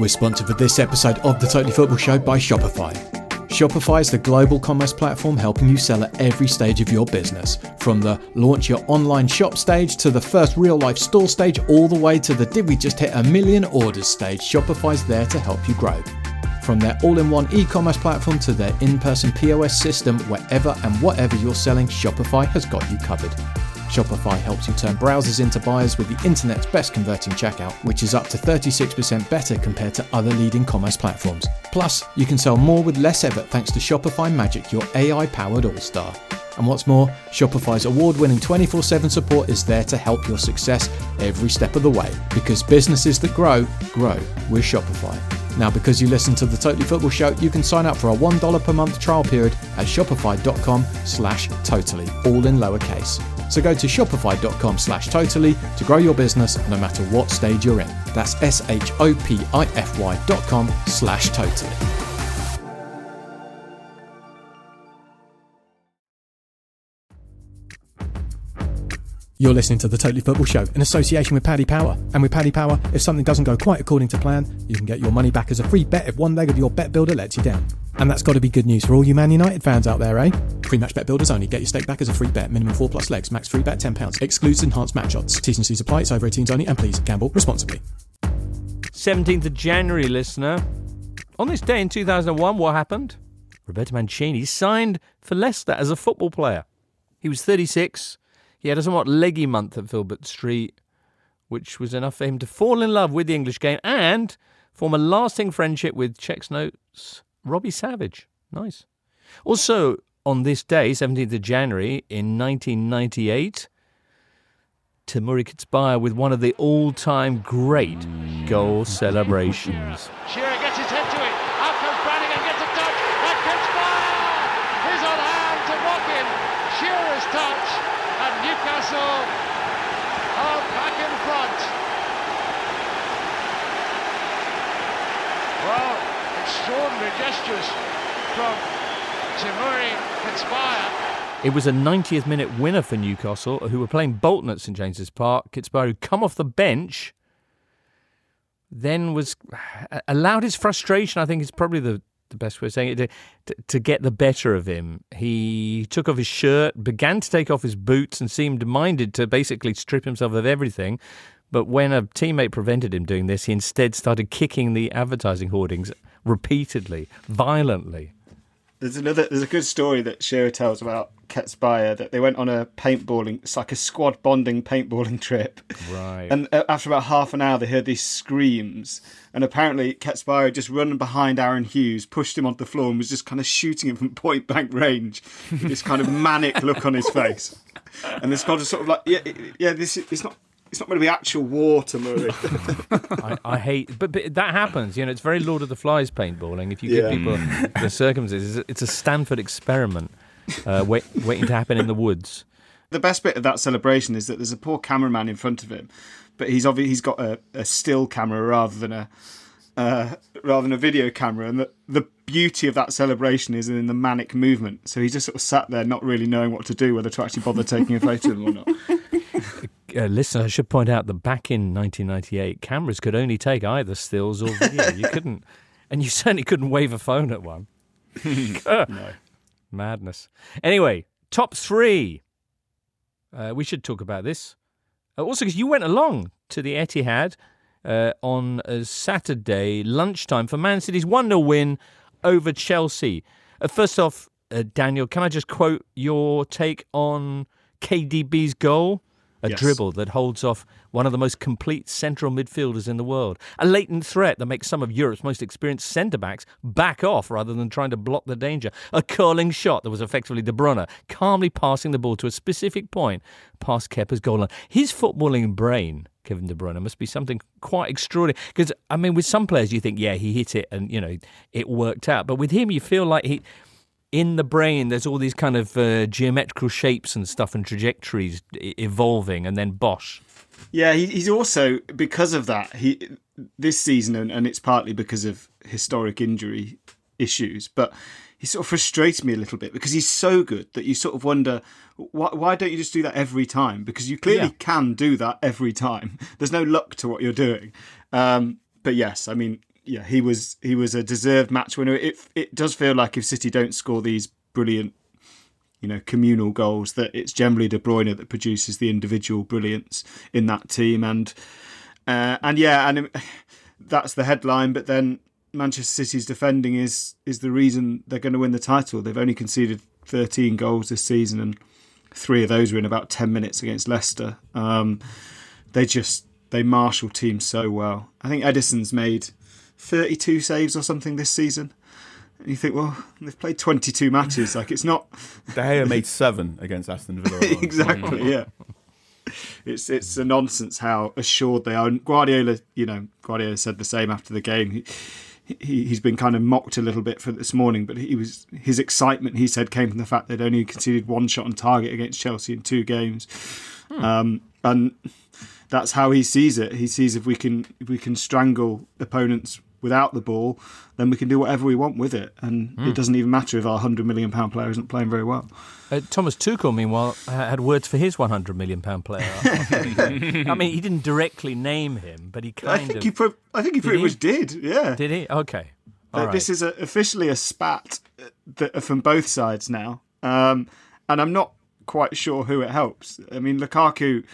We're sponsored for this episode of the Totally Football Show by Shopify. Shopify is the global commerce platform helping you sell at every stage of your business. From the launch your online shop stage to the first real life store stage, all the way to the did we just hit a million orders stage, Shopify's there to help you grow. From their all in one e commerce platform to their in person POS system, wherever and whatever you're selling, Shopify has got you covered. Shopify helps you turn browsers into buyers with the internet's best converting checkout, which is up to 36% better compared to other leading commerce platforms. Plus, you can sell more with less effort thanks to Shopify Magic, your AI powered all star. And what's more, Shopify's award winning 24 7 support is there to help your success every step of the way because businesses that grow, grow with Shopify. Now, because you listen to the Totally Football Show, you can sign up for a $1 per month trial period at shopify.com slash totally, all in lowercase. So go to shopify.com slash totally to grow your business no matter what stage you're in. That's S-H-O-P-I-F-Y dot com slash totally. You're listening to the Totally Football Show in association with Paddy Power. And with Paddy Power, if something doesn't go quite according to plan, you can get your money back as a free bet if one leg of your bet builder lets you down. And that's got to be good news for all you Man United fans out there, eh? Free match bet builders only. Get your stake back as a free bet. Minimum four plus legs. Max free bet £10. Excludes enhanced match odds. T's and C's apply. It's over 18s only. And please gamble responsibly. 17th of January, listener. On this day in 2001, what happened? Roberto Mancini signed for Leicester as a football player. He was 36. He had a somewhat leggy month at Filbert Street, which was enough for him to fall in love with the English game and form a lasting friendship with Czech's notes Robbie Savage. Nice. Also, on this day, 17th of January in 1998, Temuri Ketsbaia with one of the all-time great goal celebrations gets his head to it. Out comes Branagan, gets a touch. That comes fire. He's on hand to block him. Shearer's touch, and Newcastle are back in front. Well, from Temuri Ketsbaia. It was a 90th minute winner for Newcastle, who were playing Bolton at St James's Park. Ketsbaia, who come off the bench, then was allowed his frustration. I think is probably the, the best way of saying it to, to get the better of him. He took off his shirt, began to take off his boots, and seemed minded to basically strip himself of everything. But when a teammate prevented him doing this, he instead started kicking the advertising hoardings repeatedly, violently. There's another. There's a good story that Shearer tells about Ketsbaia that they went on a paintballing. It's like a squad bonding paintballing trip. Right. And uh, after about half an hour, they heard these screams, and apparently Ketsbaia had just run behind Aaron Hughes, pushed him onto the floor, and was just kind of shooting him from point blank range, with this kind of manic look on his face. And the squad was sort of like, yeah, yeah, this is, it's not. It's not going to be actual water, to Murray. I, I hate, but, but that happens. You know, it's very Lord of the Flies paintballing. If you Yeah. give people the circumstances, it's a Stanford experiment uh, wait, waiting to happen in the woods. the best bit of that celebration is that there's a poor cameraman in front of him, but he's obvi- he's got a, a still camera rather than a uh, rather than a video camera, and the, the beauty of that celebration is in the manic movement. So he just sort of sat there, not really knowing what to do, whether to actually bother taking a photo of them or not. Uh, listen, I should point out that back in 1998, cameras could only take either stills or video. you couldn't, and you certainly couldn't wave a phone at one. no. Madness. Anyway, top three. Uh, we should talk about this. Uh, also, because you went along to the Etihad uh, on Saturday lunchtime for Man City's 1 0 win over Chelsea. Uh, first off, uh, Daniel, can I just quote your take on KDB's goal? A Yes. dribble that holds off one of the most complete central midfielders in the world. A latent threat that makes some of Europe's most experienced centre backs back off rather than trying to block the danger. A curling shot that was effectively De Bruyne calmly passing the ball to a specific point past Kepa's goal line. His footballing brain, Kevin De Bruyne, must be something quite extraordinary. Because, I mean, with some players, you think, yeah, he hit it and, you know, it worked out. But with him, you feel like he in the brain, there's all these kind of uh, geometrical shapes and stuff and trajectories evolving, and then Bosch. Yeah, he, he's also because of that. He this season, and, and it's partly because of historic injury issues, but he sort of frustrates me a little bit because he's so good that you sort of wonder why, why don't you just do that every time? Because you clearly Yeah. can do that every time. There's no luck to what you're doing. Um, but yes, I mean, yeah, he was he was a deserved match winner. It it does feel like if City don't score these brilliant you know, communal goals, that it's generally De Bruyne that produces the individual brilliance in that team. And uh, and yeah, and it- that's the headline. But then Manchester City's defending is is the reason they're going to win the title. They've only conceded 13 goals this season, and three of those were in about 10 minutes against Leicester. Um, they just they marshal teams so well. I think Ederson's made 32 saves or something this season. And you think, well, they've played 22 matches. Like it's not De Gea made seven against Aston Villa. exactly, yeah. It's it's a nonsense how assured they are. And Guardiola, you know, Guardiola said the same after the game. He, he, he's been kind of mocked a little bit for this morning, but he was his excitement. He said came from the fact they'd only conceded one shot on target against Chelsea in two games, um, and that's how he sees it. He sees if we can if we can strangle opponents without the ball, then we can do whatever we want with it, and Hmm. it doesn't even matter if our hundred million pound player isn't playing very well. Uh, Thomas Tuchel, meanwhile, had words for his 100 million pound player. I mean, he didn't directly name him, but he I kind think of. he pro- I think he pretty he? much did. Yeah. Did he? Okay. Right. This is a, officially a spat uh, that are from both sides now, um, and I'm not quite sure who it helps. I mean, Lukaku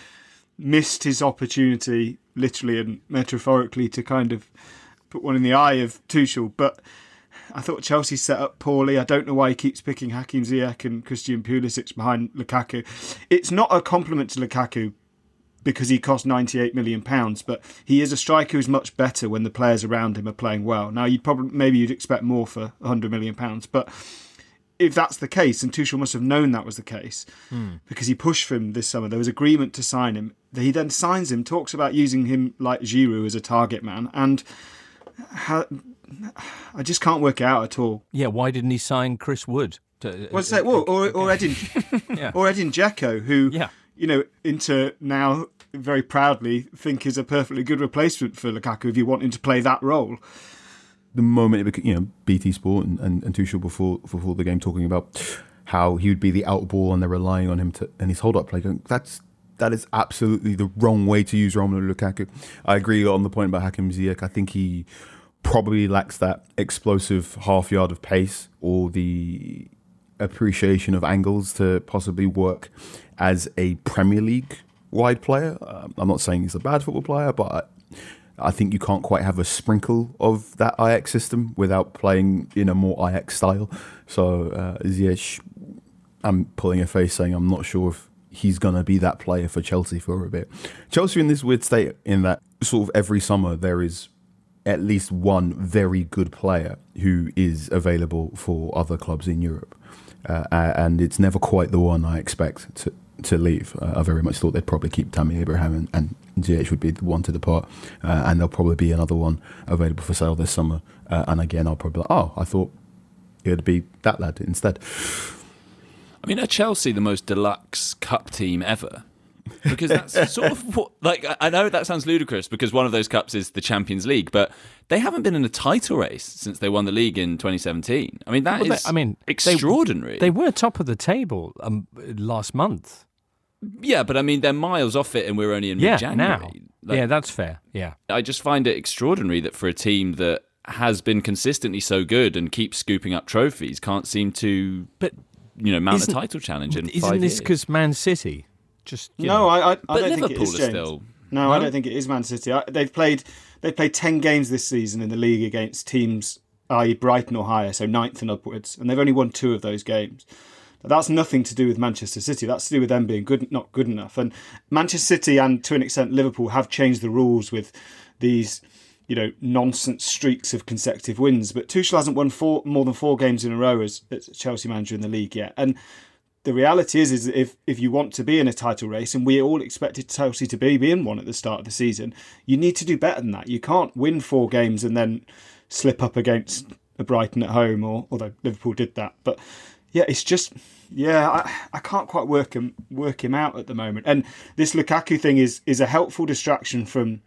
missed his opportunity, literally and metaphorically, to kind of put one in the eye of Tuchel, but. I thought Chelsea set up poorly. I don't know why he keeps picking Hakim Ziyech and Christian Pulisic behind Lukaku. It's not a compliment to Lukaku because he cost 98 million pounds but he is a striker who's much better when the players around him are playing well now you'd probably maybe you'd expect more for 100 million pounds but if that's the case and Tuchel must have known that was the case Hmm. because he pushed for him this summer there was agreement to sign him he then signs him talks about using him like Giroud as a target man and ha- I just can't work out at all Yeah, why didn't he sign Chris Wood? To, uh, What's that? Well, or or Edin, Yeah. or Edin Dzeko, who Yeah. you know Inter now very proudly think is a perfectly good replacement for Lukaku if you want him to play that role. the moment it became, you know, BT Sport and, and, and Tuchel before before the game talking about how he would be the out ball and they're relying on him to and his hold up play. Going, that's that is absolutely the wrong way to use Romelu Lukaku. I agree on the point about Hakim Ziyech. I think he probably lacks that explosive half yard of pace or the appreciation of angles to possibly work as a Premier League wide player. Um, I'm not saying he's a bad football player, but I, I think you can't quite have a sprinkle of that Ajax system without playing in a more Ajax style. So uh, Ziyech, I'm pulling a face saying I'm not sure if he's going to be that player for Chelsea for a bit. Chelsea in this weird state in that sort of every summer there is at least one very good player who is available for other clubs in Europe. Uh, and it's never quite the one I expect to, to leave. Uh, I very much thought they'd probably keep Tammy Abraham and, and Ziyech would be the one to depart. Uh, and there'll probably be another one available for sale this summer. Uh, and again, I'll probably, oh, I thought it'd be that lad instead. I mean, are Chelsea the most deluxe cup team ever? Because that's sort of what, like, I- know that sounds ludicrous because one of those cups is the Champions League, but they haven't been in a title race since they won the league in 2017. I mean, that is Well, they- I mean, extraordinary. They, were top of the table um, last month. yeah, but I mean, they're miles off it and we're only in Yeah, mid-January. now. yeah, that's fair. Yeah. I just find it extraordinary that for a team that has been consistently so good and keeps scooping up trophies can't seem to, but you know, mount isn't- a title challenge in Isn't this because Man City just no, know- I, I, I But don't think it Liverpool is. are James. still- No, I don't think it is Man City. I, they've played they've played ten games this season in the league against teams, i.e., Brighton or higher, so ninth and upwards, and they've only won two of those games. But that's nothing to do with Manchester City. That's to do with them being good, not good enough. And Manchester City and to an extent Liverpool have changed the rules with these, you know, nonsense streaks of consecutive wins. But Tuchel hasn't won four more than four games in a row as, as Chelsea manager in the league yet. And the reality is, is if if you want to be in a title race, and we all expected Chelsea to be, be in one at the start of the season, you need to do better than that. You can't win four games and then slip up against a Brighton at home, or although Liverpool did that. But yeah, it's just yeah, I, I can't quite work him work him out at the moment. And this Lukaku thing is is a helpful distraction from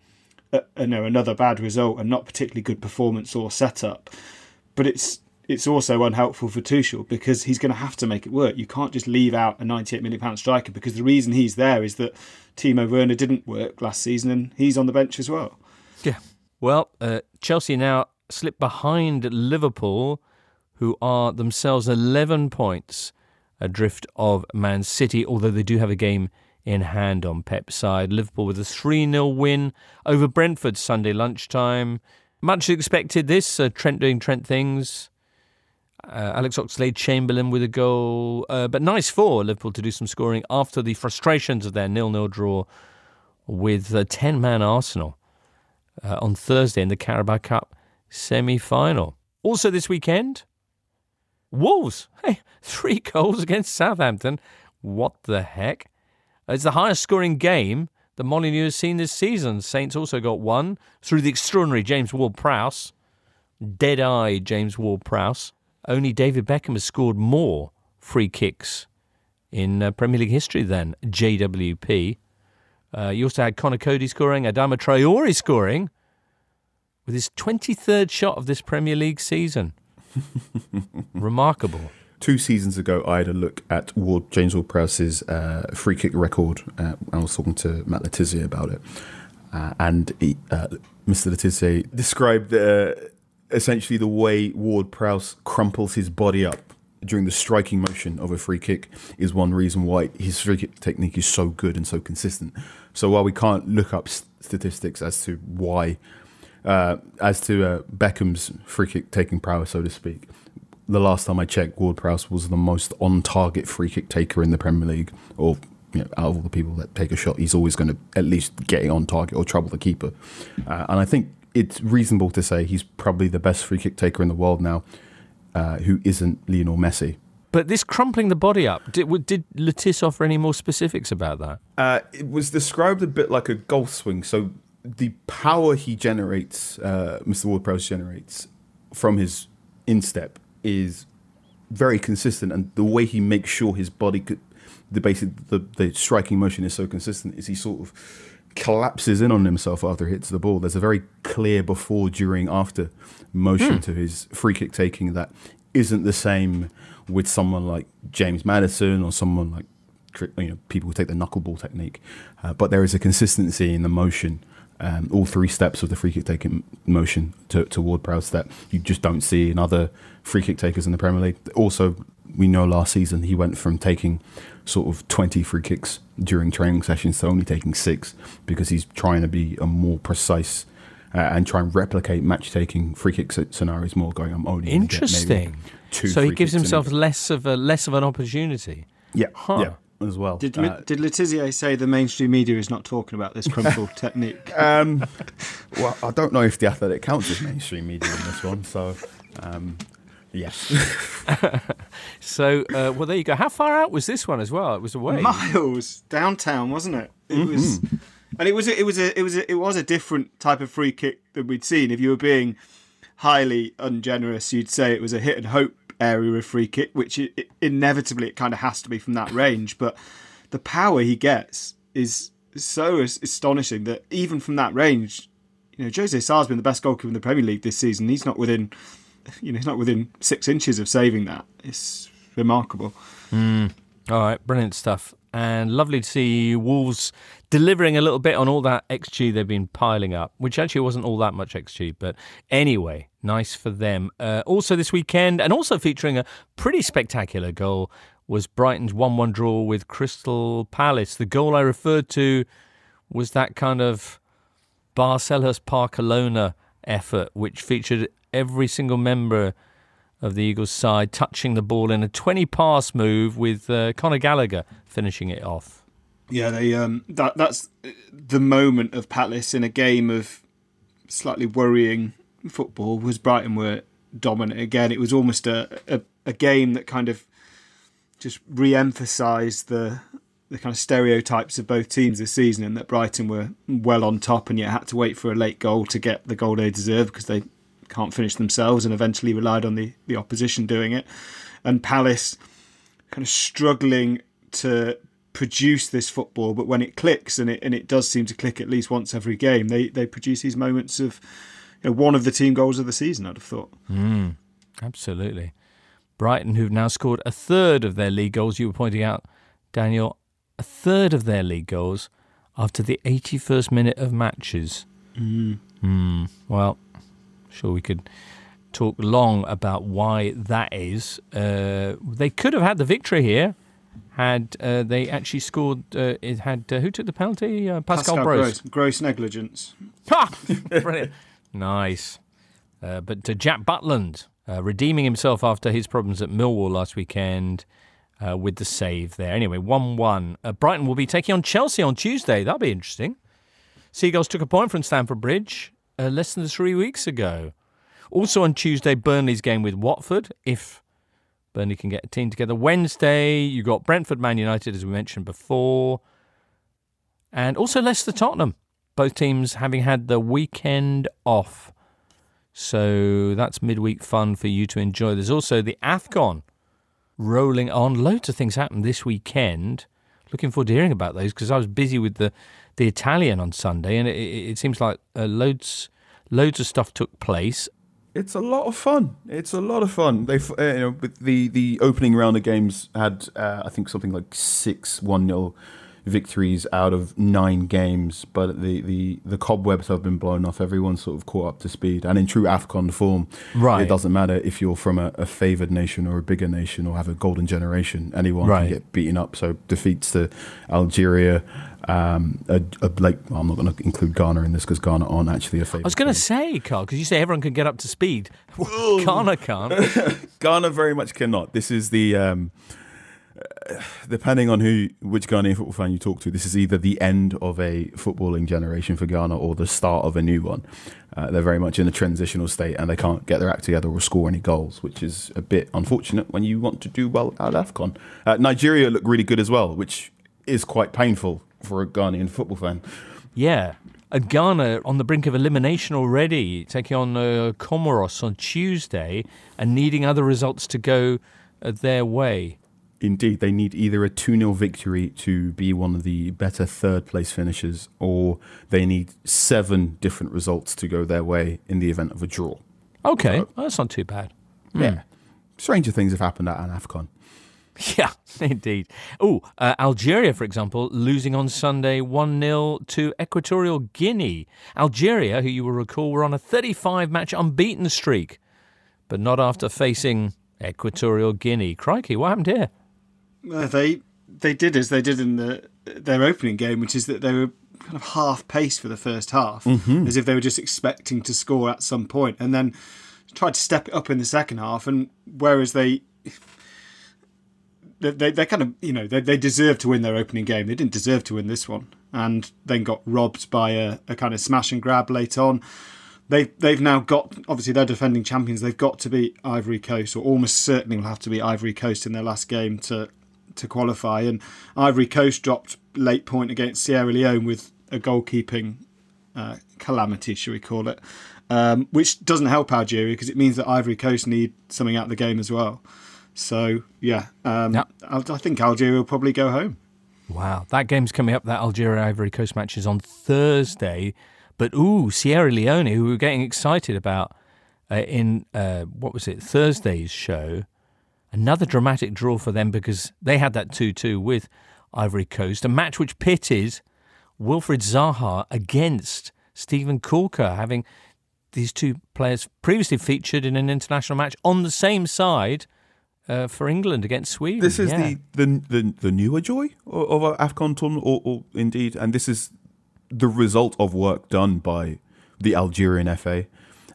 uh, you know another bad result and not particularly good performance or setup. But it's it's also unhelpful for Tuchel because he's going to have to make it work. You can't just leave out a 98 million pound striker because the reason he's there is that Timo Werner didn't work last season and he's on the bench as well. Yeah. Well, uh, Chelsea now slip behind Liverpool, who are themselves 11 points adrift of Man City, although they do have a game in hand on Pep's side. Liverpool with a 3 0 win over Brentford Sunday lunchtime. Much expected this. Uh, Trent doing Trent things. Uh, Alex Oxlade Chamberlain with a goal. Uh, but nice for Liverpool to do some scoring after the frustrations of their nil nil draw with a 10 man Arsenal uh, on Thursday in the Carabao Cup semi final. Also, this weekend, Wolves. Hey, three goals against Southampton. What the heck? It's the highest scoring game that Molineux has seen this season. Saints also got one through the extraordinary James Ward Prowse. dead eye James Ward Prowse. Only David Beckham has scored more free kicks in uh, Premier League history than JWP. Uh, you also had Conor Coady scoring, Adama Traore scoring with his 23rd shot of this Premier League season. Remarkable. Two seasons ago, I had a look at Ward, James Ward Prowse's uh, free kick record. Uh, I was talking to Matt Letizia about it. Uh, and he, uh, Mr. Letizia described uh, essentially the way Ward Prowse crumples his body up during the striking motion of a free kick is one reason why his free kick technique is so good and so consistent. So while we can't look up statistics as to why, uh, as to uh, Beckham's free kick taking prowess, so to speak, the last time I checked, Ward Prowse was the most on target free kick taker in the Premier League, or you know, out of all the people that take a shot, he's always going to at least get it on target or trouble the keeper. Uh, and I think it's reasonable to say he's probably the best free kick taker in the world now, uh, who isn't Lionel Messi. But this crumpling the body up, did, did Letizia offer any more specifics about that? Uh, it was described a bit like a golf swing. So the power he generates, uh, Mr. Ward Prowse generates from his instep is very consistent, and the way he makes sure his body could, the basic, the, the striking motion is so consistent is he sort of collapses in on himself after he hits the ball. There's a very clear before, during, after motion Mm. to his free kick taking that isn't the same with someone like James Maddison or someone like you know people who take the knuckleball technique. Uh, but there is a consistency in the motion. Um, all three steps of the free kick taking motion to, to Ward Prowse that you just don't see in other free kick takers in the Premier League. Also, we know last season he went from taking sort of 20 free kicks during training sessions to only taking six because he's trying to be a more precise uh, and try and replicate match taking free kick sc- scenarios more. Going, I'm only gonna get maybe Interesting. two So he gives himself less of a less of an opportunity. Yeah, Huh. yeah, as well. Did Uh, did Letizia say the mainstream media is not talking about this crumple technique? Um, well, I don't know if the athletic counts as mainstream media in this one, so um, yes. So, uh, well, there you go. How far out was this one as well? It was away. miles downtown, wasn't it? It was, and it was a, it was a it was a, it was a different type of free kick than we'd seen. If you were being highly ungenerous, you'd say it was a hit and hope area of free kick, which it, it, inevitably it kind of has to be from that range. But the power he gets is so astonishing that even from that range, you know, José Sá's been the best goalkeeper in the Premier League this season. He's not within, you know, he's not within six inches of saving that. It's remarkable. Mm. All right, brilliant stuff. And lovely to see Wolves delivering a little bit on all that XG they've been piling up, which actually wasn't all that much XG. But anyway, nice for them. Uh, also this weekend, and also featuring a pretty spectacular goal, was Brighton's 1 1 draw with Crystal Palace. The goal I referred to was that kind of Barcelos Barcelona effort, which featured every single member of the Eagles side touching the ball in a 20 pass move with uh, Conor Gallagher finishing it off. Yeah, they um that that's the moment of Palace in a game of slightly worrying football was Brighton were dominant again. It was almost a a, a game that kind of just re-emphasised the the kind of stereotypes of both teams this season, and that Brighton were well on top and yet had to wait for a late goal to get the goal they deserve because they can't finish themselves and eventually relied on the, the opposition doing it. And Palace kind of struggling to produce this football, but when it clicks, and it and it does seem to click at least once every game, they they produce these moments of you know, one of the team goals of the season. I'd have thought. Mm, absolutely. Brighton, who've now scored a third of their league goals, you were pointing out, Daniel, a third of their league goals after the 81st minute of matches. Mm. Hmm. Well, sure we could talk long about why that is. Uh, they could have had the victory here had uh, they actually scored. Uh, it had uh, who took the penalty? Uh, Pascal, Pascal Gross. Gross. Negligence. Ha! Brilliant. nice. Uh, but uh, Jack Butland uh, redeeming himself after his problems at Millwall last weekend uh, with the save there. Anyway, 1 1. Uh, Brighton will be taking on Chelsea on Tuesday. That'll be interesting. Seagulls took a point from Stamford Bridge uh, less than three weeks ago. Also on Tuesday, Burnley's game with Watford, if Burnley can get a team together. Wednesday, you got Brentford Man United, as we mentioned before. And also Leicester Tottenham. Both teams having had the weekend off. So that's midweek fun for you to enjoy. There's also the AFCON rolling on. Loads of things happened this weekend. Looking forward to hearing about those because I was busy with the, the Italian on Sunday, and it, it, seems like uh, loads loads of stuff took place. It's a lot of fun. It's a lot of fun. They, uh, you know, with the the opening round of games had uh, I think something like six one 0 victories out of nine games, but the, the, the cobwebs have been blown off. Everyone's sort of caught up to speed. And in true AFCON form, Right. it doesn't matter if you're from a, a favoured nation or a bigger nation or have a golden generation. Anyone Right. can get beaten up. So defeats to Algeria, um, a, a, like, well, I'm not going to include Ghana in this because Ghana aren't actually a favourite. I was going to say, Carl, because you say everyone can get up to speed. Ghana can't. Ghana very much cannot. This is the um, depending on who which Ghanaian football fan you talk to. This is either the end of a footballing generation for Ghana or the start of a new one. Uh, they're very much in a transitional state and they can't get their act together or score any goals, which is a bit unfortunate when you want to do well at AFCON. Uh, Nigeria look really good as well, which is quite painful for a Ghanaian football fan. Yeah. Ghana on the brink of elimination already, taking on uh, Comoros on Tuesday and needing other results to go uh, their way. Indeed, they need either a 2 0 victory to be one of the better third place finishers, or they need seven different results to go their way in the event of a draw. Okay, well, that's not too bad. Yeah. Stranger things have happened at an AFCON. Yeah, indeed. Oh, uh, Algeria, for example, losing on Sunday 1 0 to Equatorial Guinea. Algeria, who you will recall, were on a 35 match unbeaten streak, but not after facing Equatorial Guinea. Crikey, what happened here? Uh, they they did as they did in the their opening game, which is that they were kind of half pace for the first half, Mhm. as if they were just expecting to score at some point, and then tried to step it up in the second half. And whereas they they they, kind of you know they they deserved to win their opening game, they didn't deserve to win this one, and then got robbed by a, a kind of smash and grab late on. They they've now got obviously they're defending champions. They've got to beat Ivory Coast, or almost certainly will have to beat Ivory Coast in their last game to to qualify. And Ivory Coast dropped late point against Sierra Leone with a goalkeeping uh, calamity, should we call it, um, which doesn't help Algeria because it means that Ivory Coast need something out of the game as well. So yeah, um, I I think Algeria will probably go home. Wow, that game's coming up. That Algeria Ivory Coast match is on Thursday. But ooh, Sierra Leone, who we were getting excited about uh, in uh, what was it Thursday's show, another dramatic draw for them because they had that two-two with Ivory Coast, a match which pitted Wilfried Zaha against Steven Caulker, having these two players previously featured in an international match on the same side uh, for England against Sweden. This is Yeah. the, the the the newer joy of of our AFCON tournament, or, or indeed, and this is the result of work done by the Algerian FA,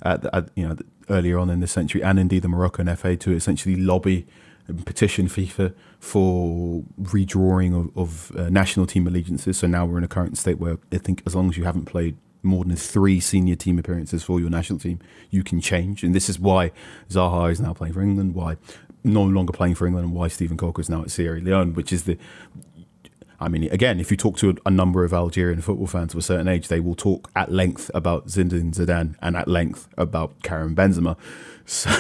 at, at, you know, earlier on in the century, and indeed the Moroccan FA to essentially lobby and petition FIFA for redrawing of, of uh, national team allegiances. So now we're in a current state where I think as long as you haven't played more than three senior team appearances for your national team, you can change. And this is why Zaha is now playing for England, why no longer playing for England, and why Steven Caulker is now at Sierra Leone, which is the. I mean, again, if you talk to a, a number of Algerian football fans of a certain age, they will talk at length about Zinedine Zidane and at length about Karim Benzema. So,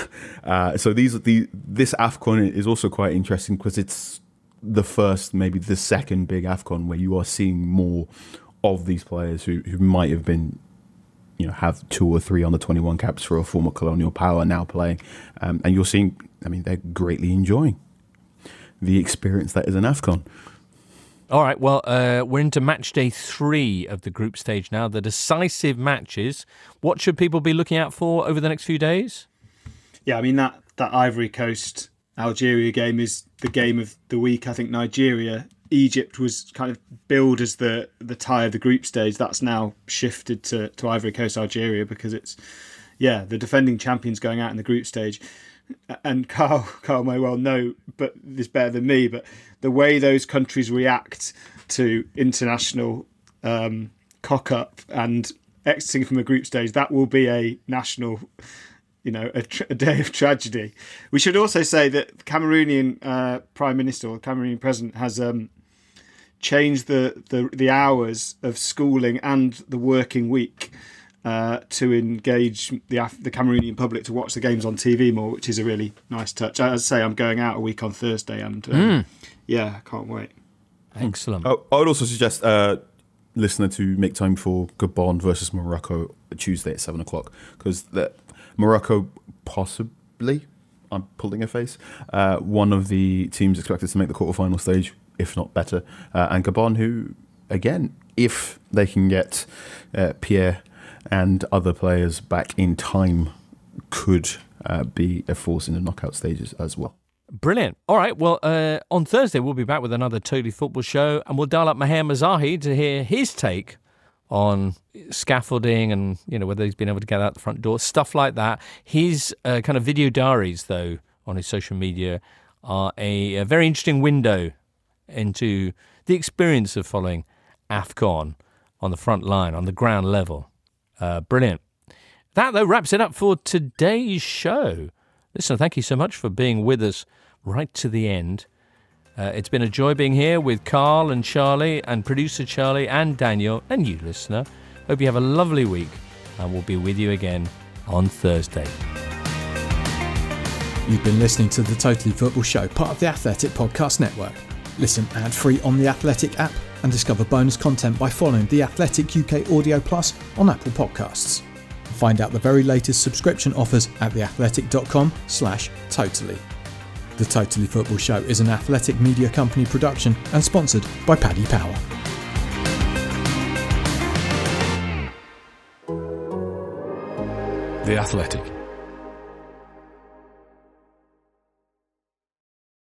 uh, so these the this Afcon is also quite interesting because it's the first, maybe the second big Afcon where you are seeing more of these players who, who might have been, you know, have two or three under 21 caps for a former colonial power now playing. Um, and you're seeing, I mean, they're greatly enjoying the experience that is an Afcon. All right, well, uh, we're into match day three of the group stage now, the decisive matches. What should people be looking out for over the next few days? Yeah, I mean that that Ivory Coast Algeria game is the game of the week. I think Nigeria, Egypt was kind of billed as the the tie of the group stage. That's now shifted to to Ivory Coast Algeria because it's yeah the defending champions going out in the group stage. And Carl Carl may well know, but this better than me. But the way those countries react to international um, cock up and exiting from a group stage, that will be a national you know, a, tr- a day of tragedy. We should also say that the Cameroonian uh, Prime Minister or Cameroonian President has um, changed the, the, the hours of schooling and the working week uh, to engage the Af- the Cameroonian public to watch the games on TV more, which is a really nice touch. As I say, I'm going out a week on Thursday, and um, Mm. yeah, I can't wait. Excellent. Oh, I would also suggest uh, listener to make time for Gabon versus Morocco Tuesday at seven o'clock because that Morocco possibly I'm pulling a face uh, one of the teams expected to make the quarterfinal stage, if not better, uh, and Gabon who again if they can get uh, Pierre and other players back in time could uh, be a force in the knockout stages as well. Brilliant. All right. Well, uh, on Thursday, we'll be back with another Totally Football show, and we'll dial up Maher Mezahi to hear his take on scaffolding and, you know, whether he's been able to get out the front door, stuff like that. His uh, kind of video diaries, though, on his social media are a, a very interesting window into the experience of following AFCON on the front line, on the ground level. Uh, brilliant. That, though, wraps it up for today's show. Listen, thank you so much for being with us right to the end. Uh, it's been a joy being here with Carl and Charlie and producer Charlie and Daniel and you, listener. Hope you have a lovely week and we'll be with you again on Thursday. You've been listening to the Totally Football Show, part of the Athletic Podcast Network. Listen ad free on the Athletic app and discover bonus content by following the Athletic UK Audio Plus on Apple Podcasts. Find out the very latest subscription offers at theathletic.com slash totally. The Totally Football Show is an athletic media company production and sponsored by Paddy Power. The Athletic.